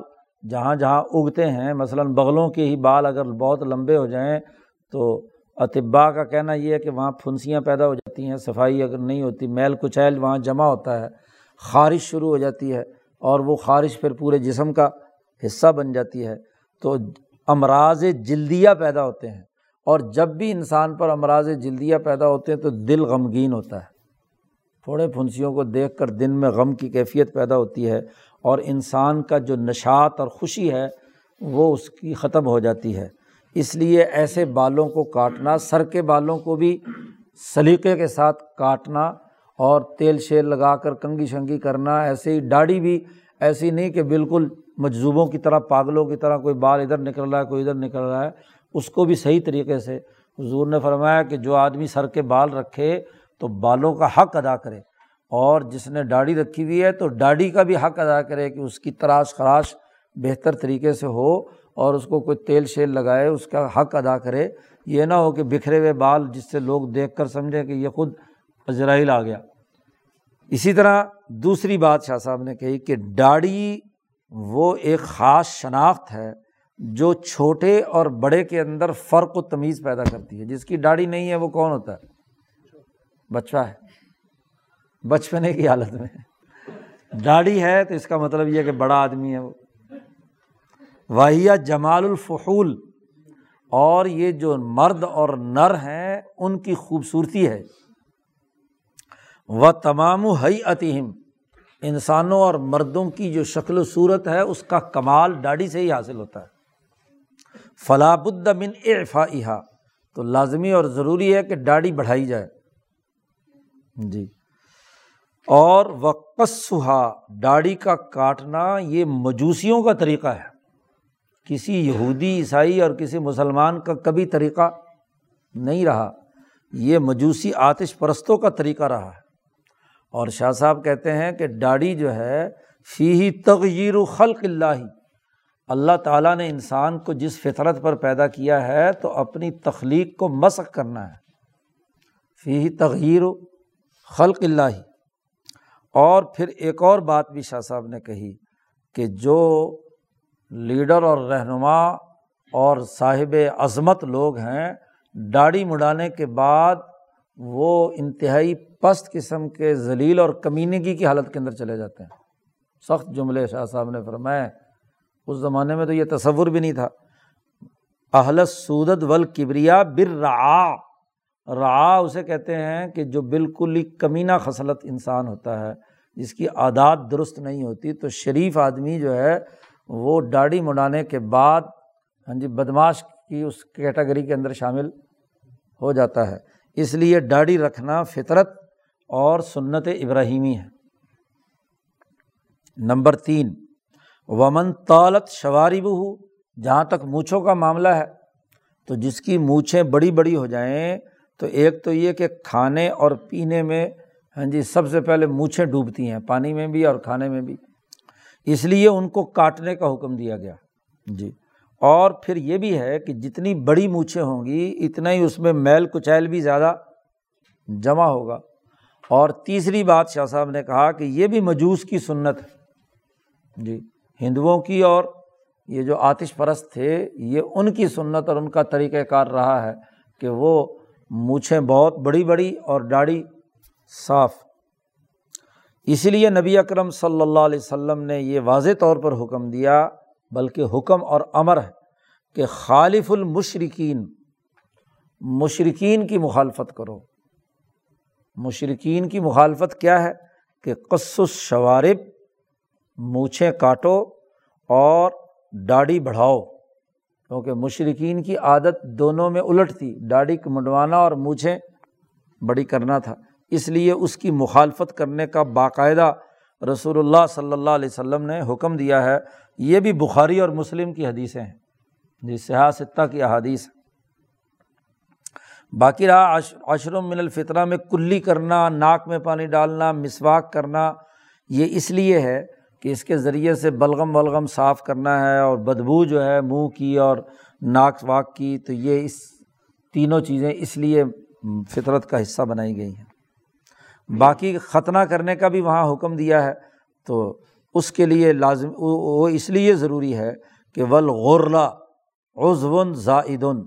جہاں جہاں اگتے ہیں، مثلاً بغلوں کے ہی بال اگر بہت لمبے ہو جائیں تو اطباء کا کہنا یہ ہے کہ وہاں پھنسیاں پیدا ہو جاتی ہیں، صفائی اگر نہیں ہوتی، میل کچیل وہاں جمع ہوتا ہے، خارش شروع ہو جاتی ہے اور وہ خارش پھر پورے جسم کا حصہ بن جاتی ہے، تو امراض جلدیہ پیدا ہوتے ہیں۔ اور جب بھی انسان پر امراض جلدیہ پیدا ہوتے ہیں، تو دل غمگین ہوتا ہے۔ تھوڑے پھنسیوں کو دیکھ کر دن میں غم کی کیفیت پیدا ہوتی ہے اور انسان کا جو نشاط اور خوشی ہے، وہ اس کی ختم ہو جاتی ہے۔ اس لیے ایسے بالوں کو کاٹنا، سر کے بالوں کو بھی سلیقے کے ساتھ کاٹنا اور تیل شیل لگا کر کنگھی شنگی کرنا، ایسے ہی داڑھی بھی، ایسی نہیں کہ بالکل مجذوبوں کی طرح، پاگلوں کی طرح کوئی بال ادھر نکل رہا ہے، کوئی ادھر نکل رہا ہے، اس کو بھی صحیح طریقے سے۔ حضور نے فرمایا کہ جو آدمی سر کے بال رکھے تو بالوں کا حق ادا کرے۔ اور جس نے داڑھی رکھی ہوئی ہے تو داڑھی کا بھی حق ادا کرے کہ اس کی تراش خراش بہتر طریقے سے ہو اور اس کو کوئی تیل شیل لگائے، اس کا حق ادا کرے۔ یہ نہ ہو کہ بکھرے ہوئے بال جس سے لوگ دیکھ کر سمجھیں کہ یہ خود اجرائیل آ گیا۔ اسی طرح دوسری بات شاہ صاحب نے کہی کہ داڑھی وہ ایک خاص شناخت ہے جو چھوٹے اور بڑے کے اندر فرق و تمیز پیدا کرتی ہے۔ جس کی داڑھی نہیں ہے وہ کون ہوتا ہے؟ بچہ ہے۔ بچپنے کی حالت میں۔ داڑھی ہے تو اس کا مطلب یہ کہ بڑا آدمی ہے وہ۔ واحیہ جمال الفحول۔ اور یہ جو مرد اور نر ہیں، ان کی خوبصورتی ہے۔ وہ تمام ہئی انسانوں اور مردوں کی جو شکل و صورت ہے، اس کا کمال داڑھی سے ہی حاصل ہوتا ہے۔ فلاح من افا تو لازمی اور ضروری ہے کہ داڑھی بڑھائی جائے۔ جی۔ اور وقصہ داڑھی کا کاٹنا یہ مجوسیوں کا طریقہ ہے۔ کسی یہودی، عیسائی اور کسی مسلمان کا کبھی طریقہ نہیں رہا۔ یہ مجوسی آتش پرستوں کا طریقہ رہا ہے۔ اور شاہ صاحب کہتے ہیں کہ داڑھی جو ہے فی ہی تغیر و خلق اللہ۔ اللہ تعالیٰ نے انسان کو جس فطرت پر پیدا کیا ہے، تو اپنی تخلیق کو مسق کرنا ہے۔ فی ہی تغیر و خلق اللہ۔ اور پھر ایک اور بات بھی شاہ صاحب نے کہی کہ جو لیڈر اور رہنما اور صاحب عظمت لوگ ہیں داڑھی مڈانے کے بعد وہ انتہائی پست قسم کے ذلیل اور کمینگی کی حالت کے اندر چلے جاتے ہیں۔ سخت جملے شاہ صاحب نے فرمائے، اس زمانے میں تو یہ تصور بھی نہیں تھا۔ اہل سودت ول کبریا بر را را اسے کہتے ہیں کہ جو بالکل ہی کمینہ خصلت انسان ہوتا ہے، جس کی عادات درست نہیں ہوتی، تو شریف آدمی جو ہے، وہ داڑھی مڈانے کے بعد ہاں جی بدماش کی اس کیٹاگری کے اندر شامل ہو جاتا ہے۔ اس لیے داڑھی رکھنا فطرت اور سنت ابراہیمی ہے۔ نمبر تین، ومن طالت شواری بہ جہاں تک مونچھوں کا معاملہ ہے، تو جس کی مونچھیں بڑی بڑی ہو جائیں، تو ایک تو یہ کہ کھانے اور پینے میں ہاں جی سب سے پہلے مونچھیں ڈوبتی ہیں، پانی میں بھی اور کھانے میں بھی۔ اس لیے ان کو کاٹنے کا حکم دیا گیا۔ جی۔ اور پھر یہ بھی ہے کہ جتنی بڑی مونچھیں ہوں گی، اتنا ہی اس میں میل کچیل بھی زیادہ جمع ہوگا۔ اور تیسری بات شاہ صاحب نے کہا کہ یہ بھی مجوس کی سنت ہے۔ جی ہندوؤں کی اور یہ جو آتش پرست تھے، یہ ان کی سنت اور ان کا طریقۂ کار رہا ہے کہ وہ مونچھیں بہت بڑی بڑی اور داڑھی صاف۔ اسی لیے نبی اکرم صلی اللہ علیہ وسلم نے یہ واضح طور پر حکم دیا، بلکہ حکم اور امر ہے کہ خالف المشرقین مشرقین کی مخالفت کرو۔ مشرقین کی مخالفت کیا ہے کہ قصص شوارب مونچھیں کاٹو اور داڑھی بڑھاؤ، کیونکہ مشرقین کی عادت دونوں میں الٹ تھی، داڑھی منڈوانا اور مونچھیں بڑی کرنا تھا۔ اس لیے اس کی مخالفت کرنے کا باقاعدہ رسول اللہ صلی اللہ علیہ وسلم نے حکم دیا ہے۔ یہ بھی بخاری اور مسلم کی حدیثیں ہیں جی سیاستہ کی احادیث۔ باقی رہا عشرم من الفطرہ میں کلی کرنا، ناک میں پانی ڈالنا، مسواک کرنا، یہ اس لیے ہے کہ اس کے ذریعے سے بلغم ولغم صاف کرنا ہے اور بدبو جو ہے منہ کی اور ناک واک کی، تو یہ اس تینوں چیزیں اس لیے فطرت کا حصہ بنائی گئی ہیں۔ باقی ختنہ کرنے کا بھی وہاں حکم دیا ہے، تو اس کے لیے لازم، وہ اس لیے ضروری ہے کہ ولغرلا عزون زائدن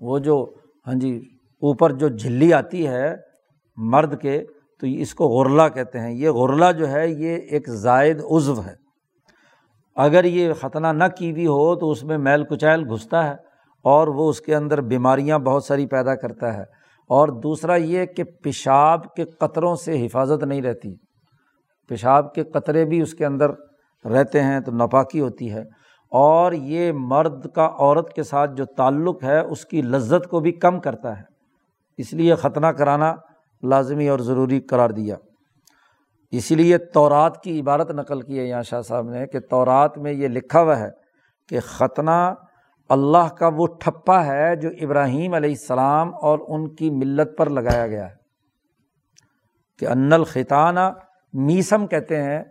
وہ جو ہاں جی اوپر جو جھلی آتی ہے مرد کے، تو اس کو غرلا کہتے ہیں۔ یہ غرلا جو ہے، یہ ایک زائد عزو ہے۔ اگر یہ ختنہ نہ کی ہوئی ہو، تو اس میں میل کچیل گھستا ہے اور وہ اس کے اندر بیماریاں بہت ساری پیدا کرتا ہے۔ اور دوسرا یہ کہ پیشاب کے قطروں سے حفاظت نہیں رہتی۔ پیشاب کے قطرے بھی اس کے اندر رہتے ہیں، تو ناپاکی ہوتی ہے۔ اور یہ مرد کا عورت کے ساتھ جو تعلق ہے، اس کی لذت کو بھی کم کرتا ہے۔ اس لیے ختنہ کرانا لازمی اور ضروری قرار دیا۔ اسی لیے تورات کی عبارت نقل کی ہے، یہاں شاہ صاحب نے، کہ تورات میں یہ لکھا ہوا ہے کہ ختنہ اللہ کا وہ ٹھپا ہے جو ابراہیم علیہ السلام اور ان کی ملت پر لگایا گیا ہے۔ کہ ان الخطانہ میسم کہتے ہیں،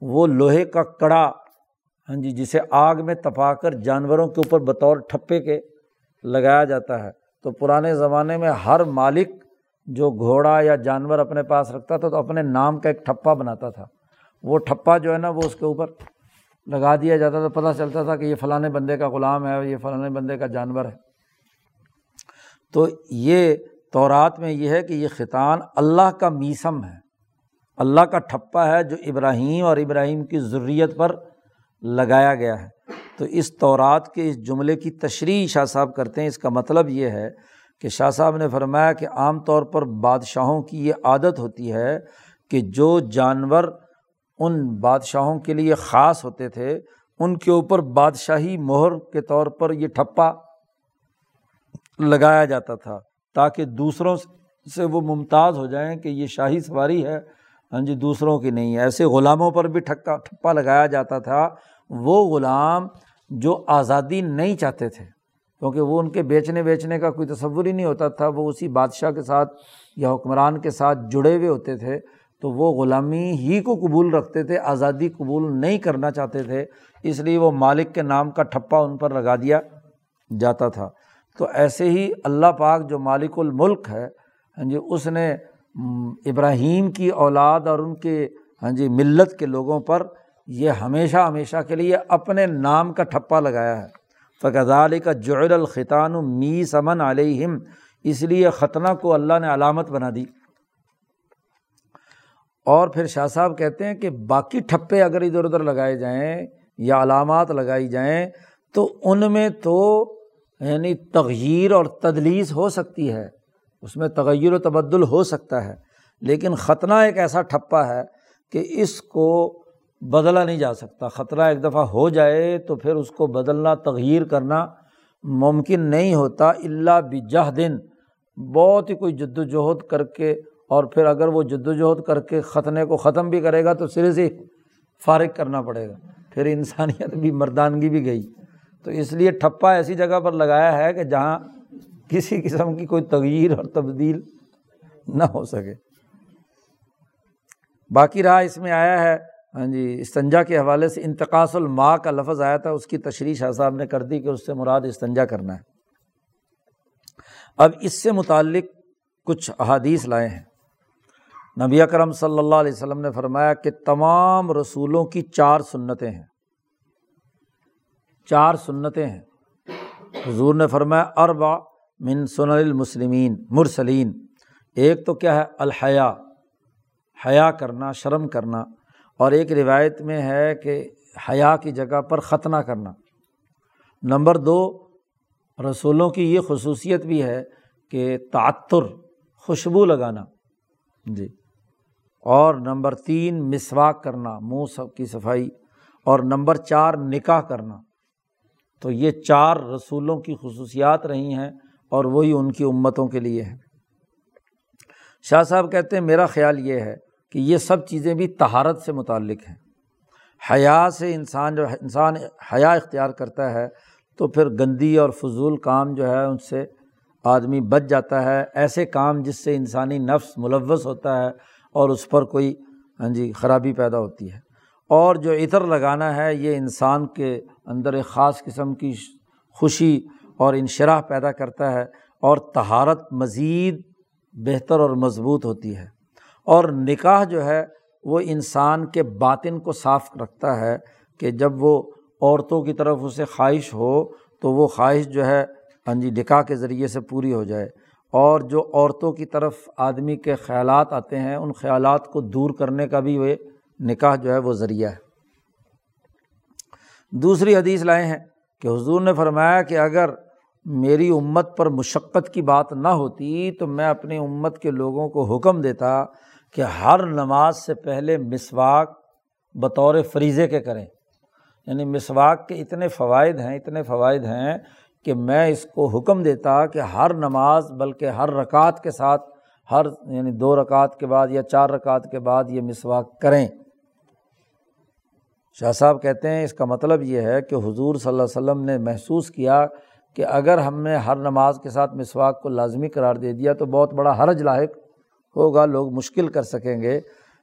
وہ لوہے کا کڑا ہاں جی جسے آگ میں تپا کر جانوروں کے اوپر بطور ٹھپے کے لگایا جاتا ہے۔ تو پرانے زمانے میں ہر مالک جو گھوڑا یا جانور اپنے پاس رکھتا تھا تو اپنے نام کا ایک ٹھپا بناتا تھا۔ وہ ٹھپا جو ہے نا وہ اس کے اوپر لگا دیا جاتا تھا، پتہ چلتا تھا کہ یہ فلاں بندے کا غلام ہے، یہ فلاں بندے کا جانور ہے۔ تو یہ تورات میں یہ ہے کہ یہ خطان اللہ کا میسم ہے۔ اللہ کا ٹھپا ہے جو ابراہیم اور ابراہیم کی ضروریت پر لگایا گیا ہے۔ تو اس تورات کے اس جملے کی تشریح شاہ صاحب کرتے ہیں۔ اس کا مطلب یہ ہے کہ شاہ صاحب نے فرمایا کہ عام طور پر بادشاہوں کی یہ عادت ہوتی ہے کہ جو جانور ان بادشاہوں کے لیے خاص ہوتے تھے، ان کے اوپر بادشاہی مہر کے طور پر یہ ٹھپا لگایا جاتا تھا تاکہ دوسروں سے وہ ممتاز ہو جائیں کہ یہ شاہی سواری ہے۔ ہاں جی دوسروں کی نہیں ہے ایسے غلاموں پر بھی ٹھکا، ٹھپا لگایا جاتا تھا۔ وہ غلام جو آزادی نہیں چاہتے تھے، کیونکہ وہ ان کے بیچنے بیچنے کا کوئی تصور ہی نہیں ہوتا تھا، وہ اسی بادشاہ کے ساتھ یا حکمران کے ساتھ جڑے ہوئے ہوتے تھے، تو وہ غلامی ہی کو قبول رکھتے تھے، آزادی قبول نہیں کرنا چاہتے تھے، اس لیے وہ مالک کے نام کا ٹھپا ان پر لگا دیا جاتا تھا۔ تو ایسے ہی اللہ پاک جو مالک الملک ہے ہاں جی اس نے ابراہیم کی اولاد اور ان کے ہاں جی ملت کے لوگوں پر یہ ہمیشہ ہمیشہ کے لیے اپنے نام کا ٹھپا لگایا ہے۔ فقضال کا جعل الخطان می سمن علیہم اس لیے ختنہ کو اللہ نے علامت بنا دی۔ اور پھر شاہ صاحب کہتے ہیں کہ باقی ٹھپے اگر ادھر ادھر لگائے جائیں یا علامات لگائی جائیں تو ان میں تو یعنی تغیر اور تدلیس ہو سکتی ہے۔ اس میں تغیر و تبدل ہو سکتا ہے۔ لیکن ختنہ ایک ایسا ٹھپا ہے کہ اس کو بدلا نہیں جا سکتا۔ خطرہ ایک دفعہ ہو جائے تو پھر اس کو بدلنا تغیر کرنا ممکن نہیں ہوتا اللہ بجہ دن بہت ہی کوئی جد وجہد کر کے اور پھر اگر وہ جد وجہد کر کے ختنے کو ختم بھی کرے گا تو سرے سے فارغ کرنا پڑے گا۔ پھر انسانیت بھی، مردانگی بھی گئی۔ تو اس لیے ٹھپا ایسی جگہ پر لگایا ہے کہ جہاں کسی قسم کی کوئی تغیر اور تبدیل نہ ہو سکے۔ باقی رہا اس میں آیا ہے ہاں جی استنجا کے حوالے سے انتقاص الماء کا لفظ آیا تھا، اس کی تشریح شاہ صاحب نے کر دی کہ اس سے مراد استنجا کرنا ہے۔ اب اس سے متعلق کچھ احادیث لائے ہیں۔ نبی اکرم صلی اللہ علیہ وسلم نے فرمایا کہ تمام رسولوں کی چار سنتیں ہیں۔ چار سنتیں ہیں۔ حضور نے فرمایا اربا من سن المسلمین، مرسلین۔ ایک تو کیا ہے؟ الحیا۔ حیا کرنا، شرم کرنا۔ اور ایک روایت میں ہے کہ حیا کی جگہ پر ختنہ کرنا۔ نمبر دو، رسولوں کی یہ خصوصیت بھی ہے کہ تعطر، خوشبو لگانا۔ جی۔ اور نمبر تین، مسواک کرنا، منہ سب کی صفائی۔ اور نمبر چار، نکاح کرنا۔ تو یہ چار رسولوں کی خصوصیات رہی ہیں اور وہی ان کی امتوں کے لیے ہے شاہ صاحب کہتے ہیں، میرا خیال یہ ہے کہ یہ سب چیزیں بھی تہارت سے متعلق ہیں۔ حیا سے انسان جو انسان حیا اختیار کرتا ہے تو پھر گندی اور فضول کام جو ہے، ان سے آدمی بچ جاتا ہے۔ ایسے کام جس سے انسانی نفس ملوث ہوتا ہے اور اس پر کوئی ہاں جی خرابی پیدا ہوتی ہے۔ اور جو عطر لگانا ہے، یہ انسان کے اندر ایک خاص قسم کی خوشی اور انشراح پیدا کرتا ہے اور تہارت مزید بہتر اور مضبوط ہوتی ہے۔ اور نکاح جو ہے وہ انسان کے باطن کو صاف رکھتا ہے کہ جب وہ عورتوں کی طرف اسے خواہش ہو تو وہ خواہش جو ہے ہاں جی نکاح کے ذریعے سے پوری ہو جائے۔ اور جو عورتوں کی طرف آدمی کے خیالات آتے ہیں، ان خیالات کو دور کرنے کا بھی وہ نکاح جو ہے وہ ذریعہ ہے۔ دوسری حدیث لائے ہیں کہ حضور نے فرمایا کہ اگر میری امت پر مشقت کی بات نہ ہوتی تو میں اپنی امت کے لوگوں کو حکم دیتا کہ ہر نماز سے پہلے مسواک بطور فریضے کے کریں۔ یعنی مسواک کے اتنے فوائد ہیں، اتنے فوائد ہیں کہ میں اس کو حکم دیتا کہ ہر نماز بلکہ ہر رکعت کے ساتھ، ہر یعنی دو رکعت کے بعد یا چار رکعت کے بعد یہ مسواک کریں۔ شاہ صاحب کہتے ہیں اس کا مطلب یہ ہے کہ حضور صلی اللہ علیہ وسلم نے محسوس کیا کہ اگر ہم نے ہر نماز کے ساتھ مسواک کو لازمی قرار دے دیا تو بہت بڑا حرج لاحق ہوگا، لوگ مشکل کر سکیں گے۔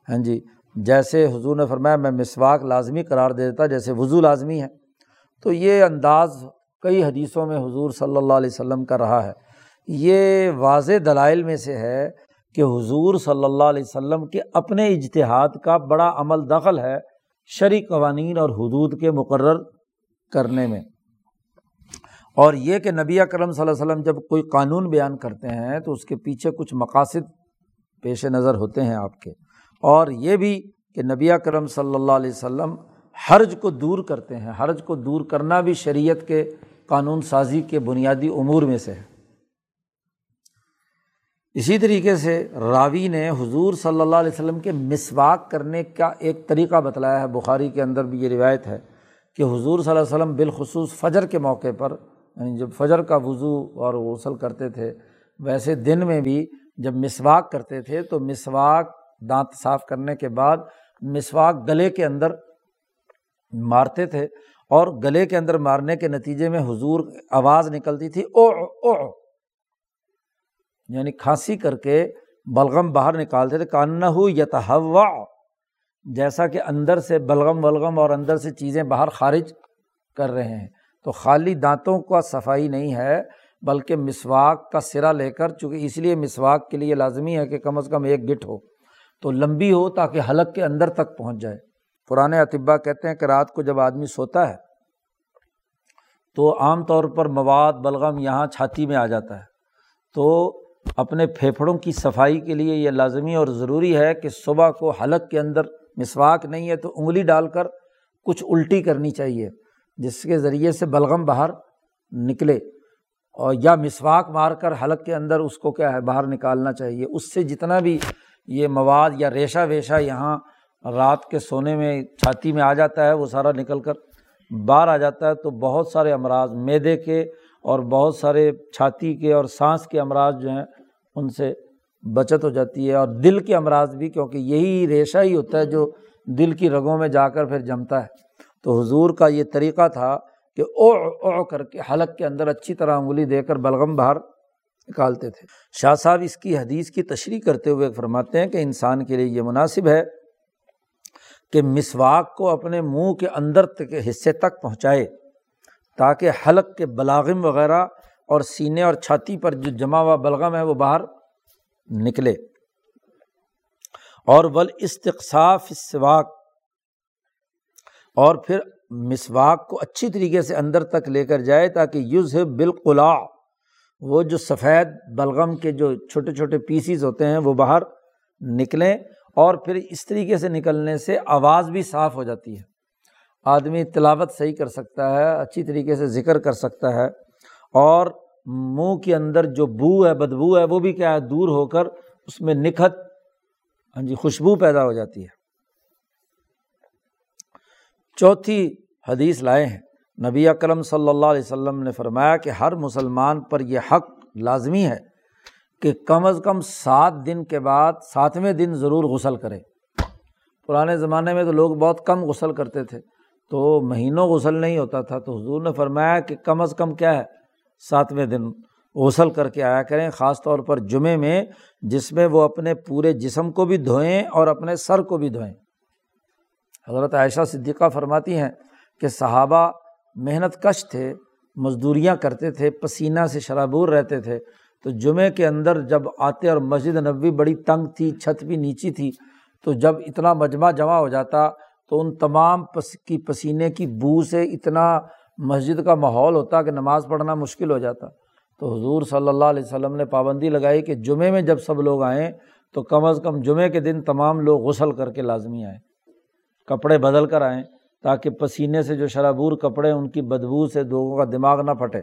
ہاں جی جیسے حضور نے فرمایا، میں مسواک لازمی قرار دے دیتا، جیسے وضو لازمی ہے۔ تو یہ انداز کئی حدیثوں میں حضور صلی اللہ علیہ وسلم کا رہا ہے۔ یہ واضح دلائل میں سے ہے کہ حضور صلی اللہ علیہ وسلم کے اپنے اجتہاد کا بڑا عمل دخل ہے شرع قوانین اور حدود کے مقرر کرنے میں۔ اور یہ کہ نبی کرم صلی اللہ علیہ وسلم جب کوئی قانون بیان کرتے ہیں تو اس کے پیچھے کچھ مقاصد پیش نظر ہوتے ہیں آپ کے۔ اور یہ بھی کہ نبی کرم صلی اللہ علیہ وسلم حرج کو دور کرتے ہیں۔ حرج کو دور کرنا بھی شریعت کے قانون سازی کے بنیادی امور میں سے ہے۔ اسی طریقے سے راوی نے حضور صلی اللہ علیہ وسلم کے مسواک کرنے کا ایک طریقہ بتلایا ہے۔ بخاری کے اندر بھی یہ روایت ہے کہ حضور صلی اللہ علیہ وسلم بالخصوص فجر کے موقع پر یعنی جب فجر کا وضو اور غسل کرتے تھے، ویسے دن میں بھی جب مسواک کرتے تھے تو مسواک دانت صاف کرنے کے بعد مسواک گلے کے اندر مارتے تھے اور گلے کے اندر مارنے کے نتیجے میں حضور آواز نکلتی تھی او او یعنی کھانسی کر کے بلغم باہر نکالتے تھے کان ہو یتہوا جیسا کہ اندر سے بلغم ولغم اور اندر سے چیزیں باہر خارج کر رہے ہیں تو خالی دانتوں کا صفائی نہیں ہے بلکہ مسواک کا سرا لے کر، چونکہ اس لیے مسواک کے لیے لازمی ہے کہ کم از کم ایک گٹ ہو، تو لمبی ہو تاکہ حلق کے اندر تک پہنچ جائے۔ پرانے اطبا کہتے ہیں کہ رات کو جب آدمی سوتا ہے، تو عام طور پر مواد، بلغم یہاں چھاتی میں آ جاتا ہے۔ تو اپنے پھیپھڑوں کی صفائی کے لیے یہ لازمی اور ضروری ہے کہ صبح کو حلق کے اندر مسواک نہیں ہے، تو انگلی ڈال کر کچھ الٹی کرنی چاہیے، جس کے ذریعے سے بلغم باہر نکلے۔ اور یا مسواک مار کر حلق کے اندر اس کو کیا ہے، باہر نکالنا چاہیے۔ اس سے جتنا بھی یہ مواد یا ریشہ ویشہ یہاں رات کے سونے میں چھاتی میں آ جاتا ہے، وہ سارا نکل کر باہر آ جاتا ہے۔ تو بہت سارے امراض، میدے کے اور بہت سارے چھاتی کے اور سانس کے امراض جو ہیں، ان سے بچت ہو جاتی ہے۔ اور دل کے امراض بھی، کیونکہ یہی ریشہ ہی ہوتا ہے جو دل کی رگوں میں جا کر پھر جمتا ہے۔ تو حضور کا یہ طریقہ تھا کہ او او کر کے حلق کے اندر اچھی طرح انگلی دے کر بلغم باہر نکالتے تھے۔ شاہ صاحب اس کی حدیث کی تشریح کرتے ہوئے فرماتے ہیں کہ انسان کے لیے یہ مناسب ہے کہ مسواک کو اپنے منہ کے اندر کے حصے تک پہنچائے تاکہ حلق کے بلاغم وغیرہ اور سینے اور چھاتی پر جو جمع ہوا بلغم ہے وہ باہر نکلے۔ اور ول استقصاف سواک اور پھر مسواک کو اچھی طریقے سے اندر تک لے کر جائے تاکہ یوز بالقلا وہ جو سفید بلغم کے جو چھوٹے چھوٹے پیسیز ہوتے ہیں وہ باہر نکلیں اور پھر اس طریقے سے نکلنے سے آواز بھی صاف ہو جاتی ہے۔ آدمی تلاوت صحیح کر سکتا ہے، اچھی طریقے سے ذکر کر سکتا ہے اور منہ کے اندر جو بو ہے، بدبو ہے، وہ بھی کیا ہے، دور ہو کر اس میں نکھت ہاں جی خوشبو پیدا ہو جاتی ہے۔ چوتھی حدیث لائے ہیں۔ نبی اکرم صلی اللہ علیہ وسلم نے فرمایا کہ ہر مسلمان پر یہ حق لازمی ہے کہ کم از کم سات دن کے بعد ساتویں دن ضرور غسل کرے۔ پرانے زمانے میں تو لوگ بہت کم غسل کرتے تھے، تو مہینوں غسل نہیں ہوتا تھا، تو حضور نے فرمایا کہ کم از کم کیا ہے، ساتویں دن غسل کر کے آیا کریں۔ خاص طور پر جمعے میں، جس میں وہ اپنے پورے جسم کو بھی دھوئیں اور اپنے سر کو بھی دھوئیں۔ حضرت عائشہ صدیقہ فرماتی ہیں کہ صحابہ محنت کش تھے، مزدوریاں کرتے تھے، پسینہ سے شرابور رہتے تھے۔ تو جمعے کے اندر جب آتے اور مسجد نبوی بڑی تنگ تھی، چھت بھی نیچی تھی، تو جب اتنا مجمع جمع ہو جاتا، تو ان تمام پس، کی پسینے کی بو سے اتنا مسجد کا ماحول ہوتا کہ نماز پڑھنا مشکل ہو جاتا۔ تو حضور صلی اللہ علیہ وسلم نے پابندی لگائی کہ جمعے میں جب سب لوگ آئیں، تو کم از کم جمعے کے دن تمام لوگ غسل کر کے لازمی آئیں۔ کپڑے بدل کر آئیں تاکہ پسینے سے جو شرابور کپڑے ان کی بدبو سے لوگوں کا دماغ نہ پھٹے۔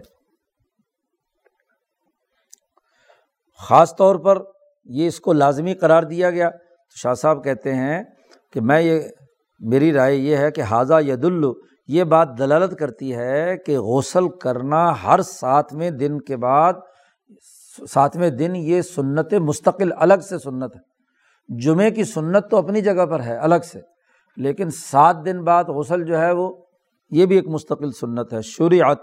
خاص طور پر یہ اس کو لازمی قرار دیا گیا۔ تو شاہ صاحب کہتے ہیں کہ میں یہ، میری رائے یہ ہے کہ حاضہ ید الو یہ بات دلالت کرتی ہے کہ غسل کرنا ہر ساتویں دن کے بعد، ساتویں دن یہ سنت مستقل الگ سے سنت ہے۔ جمعے کی سنت تو اپنی جگہ پر ہے، الگ سے۔ لیکن سات دن بعد غسل جو ہے وہ، یہ بھی ایک مستقل سنت ہے، شریعت۔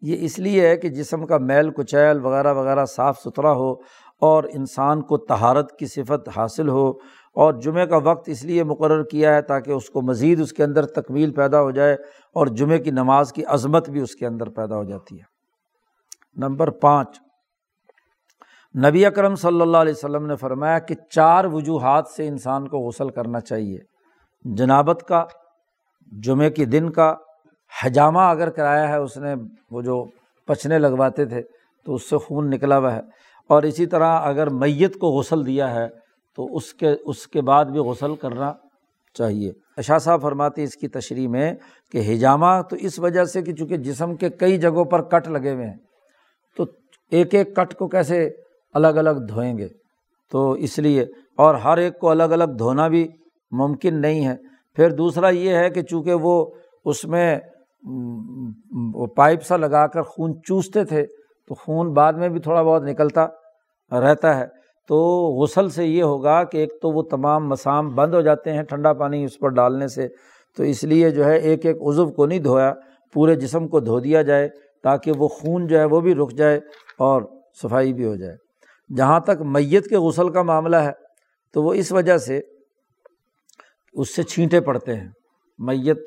یہ اس لیے ہے کہ جسم کا میل، کچیل وغیرہ وغیرہ صاف ستھرا ہو اور انسان کو تہارت کی صفت حاصل ہو۔ اور جمعہ کا وقت اس لیے مقرر کیا ہے تاکہ اس کو مزید اس کے اندر تکمیل پیدا ہو جائے اور جمعہ کی نماز کی عظمت بھی اس کے اندر پیدا ہو جاتی ہے۔ نمبر پانچ۔ نبی اکرم صلی اللہ علیہ وسلم نے فرمایا کہ چار وجوہات سے انسان کو غسل کرنا چاہیے۔ جنابت کا، جمعے کے دن کا حجامہ اگر کرایا ہے، اس نے وہ جو پچنے لگواتے تھے، تو اس سے خون نکلا ہوا ہے۔ اور اسی طرح اگر میت کو غسل دیا ہے، تو اس کے اس کے بعد بھی غسل کرنا چاہیے۔ اشا صاحب فرماتے اس کی تشریح میں کہ ہجامہ تو اس وجہ سے کہ چونکہ جسم کے کئی جگہوں پر کٹ لگے ہوئے ہیں، تو ایک ایک کٹ کو کیسے الگ الگ دھوئیں گے؟ تو اس لیے، اور ہر ایک کو الگ الگ دھونا بھی ممکن نہیں ہے۔ پھر دوسرا یہ ہے کہ چونکہ وہ اس میں وہ پائپ سا لگا کر خون چوستے تھے، تو خون بعد میں بھی تھوڑا بہت نکلتا رہتا ہے۔ تو غسل سے یہ ہوگا کہ ایک تو وہ تمام مسام بند ہو جاتے ہیں ٹھنڈا پانی اس پر ڈالنے سے۔ تو اس لیے جو ہے ایک ایک عزو کو نہیں دھویا، پورے جسم کو دھو دیا جائے تاکہ وہ خون جو ہے وہ بھی رک جائے اور صفائی بھی ہو جائے۔ جہاں تک میت کے غسل کا معاملہ ہے، تو وہ اس وجہ سے اس سے چھینٹے پڑتے ہیں۔ میت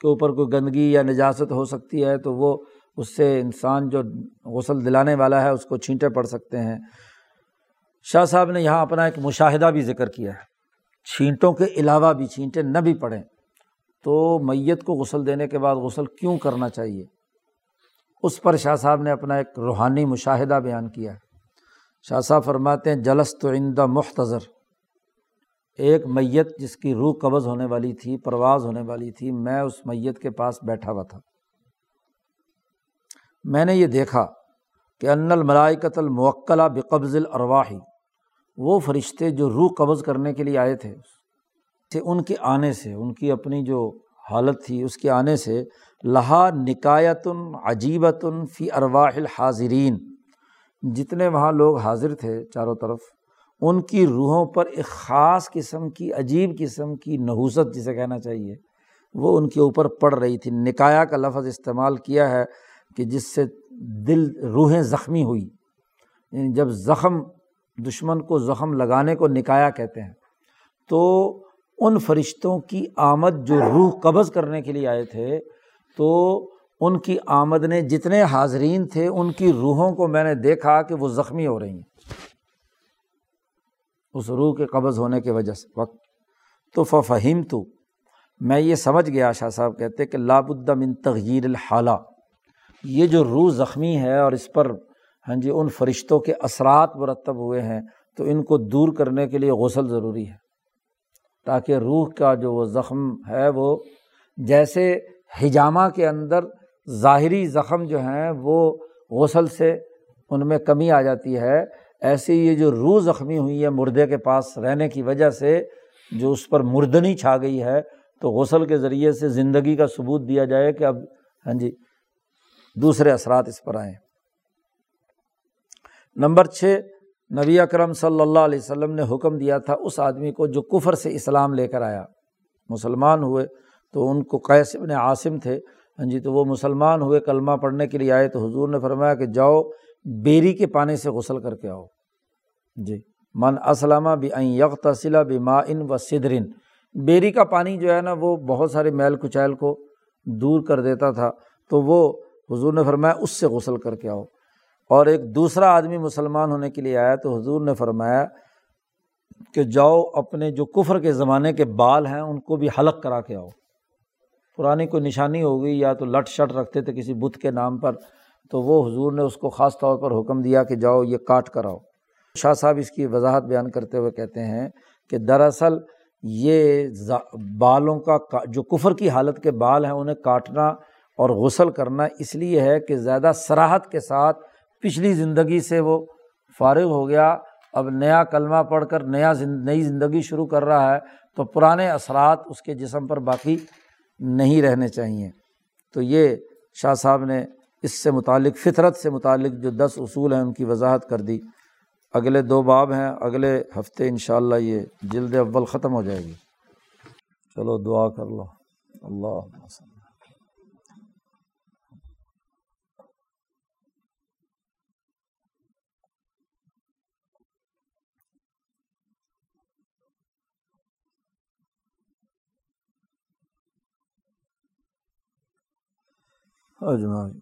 کے اوپر کوئی گندگی یا نجاست ہو سکتی ہے تو وہ اس سے انسان جو غسل دلانے والا ہے اس کو چھینٹے پڑ سکتے ہیں۔ شاہ صاحب نے یہاں اپنا ایک مشاہدہ بھی ذکر کیا ہے۔ چھینٹوں کے علاوہ بھی چھینٹے نہ بھی پڑیں تو میت کو غسل دینے کے بعد غسل کیوں کرنا چاہیے؟ اس پر شاہ صاحب نے اپنا ایک روحانی مشاہدہ بیان کیا ہے۔ شاہ صاحب فرماتے ہیں جلس تو عندہ مختصر ایک میت جس کی روح قبض ہونے والی تھی، پرواز ہونے والی تھی، میں اس میت کے پاس بیٹھا ہوا تھا۔ میں نے یہ دیکھا کہ ان الملائی قتل موکلا بقبض الرواحی وہ فرشتے جو روح قبض کرنے کے لیے آئے تھے ان کے آنے سے، ان کی اپنی جو حالت تھی، اس کے آنے سے، لہا نکایتن عجیبتن فی ارواح الحاضرین۔ جتنے وہاں لوگ حاضر تھے چاروں طرف ان کی روحوں پر ایک خاص قسم کی، عجیب قسم کی نحوست جسے کہنا چاہیے، وہ ان کے اوپر پڑ رہی تھی۔ نکایا کا لفظ استعمال کیا ہے کہ جس سے دل، روحیں زخمی ہوئی۔ یعنی جب زخم، دشمن کو زخم لگانے کو نکایا کہتے ہیں، تو ان فرشتوں کی آمد جو روح قبض کرنے کے لیے آئے تھے، تو ان کی آمد نے جتنے حاضرین تھے، ان کی روحوں کو میں نے دیکھا کہ وہ زخمی ہو رہی ہیں۔ اس روح کے قبض ہونے کی وجہ سے۔ وقت۔ تو فہیم تو میں یہ سمجھ گیا شاہ صاحب کہتے کہ لاب من تغیر الحالہ۔ یہ جو روح زخمی ہے اور اس پر ہاں جی ان فرشتوں کے اثرات مرتب ہوئے ہیں، تو ان کو دور کرنے کے لیے غسل ضروری ہے۔ تاکہ روح کا جو وہ زخم ہے، وہ جیسے ہجامہ کے اندر ظاہری زخم جو ہیں، وہ غسل سے ان میں کمی آ جاتی ہے۔ ایسے یہ جو روح زخمی ہوئی ہے مردے کے پاس رہنے کی وجہ سے جو اس پر مردنی چھا گئی ہے، تو غسل کے ذریعے سے زندگی کا ثبوت دیا جائے کہ اب ہاں جی دوسرے اثرات اس پر آئیں نمبر چھ، نبی اکرم صلی اللہ علیہ وسلم نے حکم دیا تھا اس آدمی کو جو کفر سے اسلام لے کر آیا۔ مسلمان ہوئے تو ان کو قیس ابن عاصم تھے۔ ہاں جی تو وہ مسلمان ہوئے، کلمہ پڑھنے کے لیے آئے تو حضور نے فرمایا کہ جاؤ بیری کے پانی سے غسل کر کے آؤ۔ جی۔ من اسلامہ بھی این یک تصلہ بھی ما ان و صدرن بیری کا پانی جو ہے نا وہ بہت سارے میل کچیل کو دور کر دیتا تھا، تو وہ حضور نے فرمایا اس سے غسل کر کے آؤ۔ اور ایک دوسرا آدمی مسلمان ہونے کے لیے آیا تو حضور نے فرمایا کہ جاؤ اپنے جو کفر کے زمانے کے بال ہیں ان کو بھی حلق کرا کے آؤ۔ پرانی کوئی نشانی ہو گئی یا تو لٹ شٹ رکھتے تھے کسی بت کے نام پر تو وہ حضور نے اس کو خاص طور پر حکم دیا کہ جاؤ یہ کاٹ کر آؤ۔ شاہ صاحب اس کی وضاحت بیان کرتے ہوئے کہتے ہیں کہ دراصل یہ بالوں کا جو کفر کی حالت کے بال ہیں انہیں کاٹنا اور غسل کرنا اس لیے ہے کہ زیادہ سراحت کے ساتھ پچھلی زندگی سے وہ فارغ ہو گیا۔ اب نیا کلمہ پڑھ کر نیا نئی زندگی شروع کر رہا ہے تو پرانے اثرات اس کے جسم پر باقی نہیں رہنے چاہئیں۔ تو یہ شاہ صاحب نے اس سے متعلق، فطرت سے متعلق جو دس اصول ہیں ان کی وضاحت کر دی۔ اگلے دو باب ہیں، اگلے ہفتے ان شاء اللہ یہ جلد اول ختم ہو جائے گی۔ چلو دعا کر لو۔ اللہ اجمائی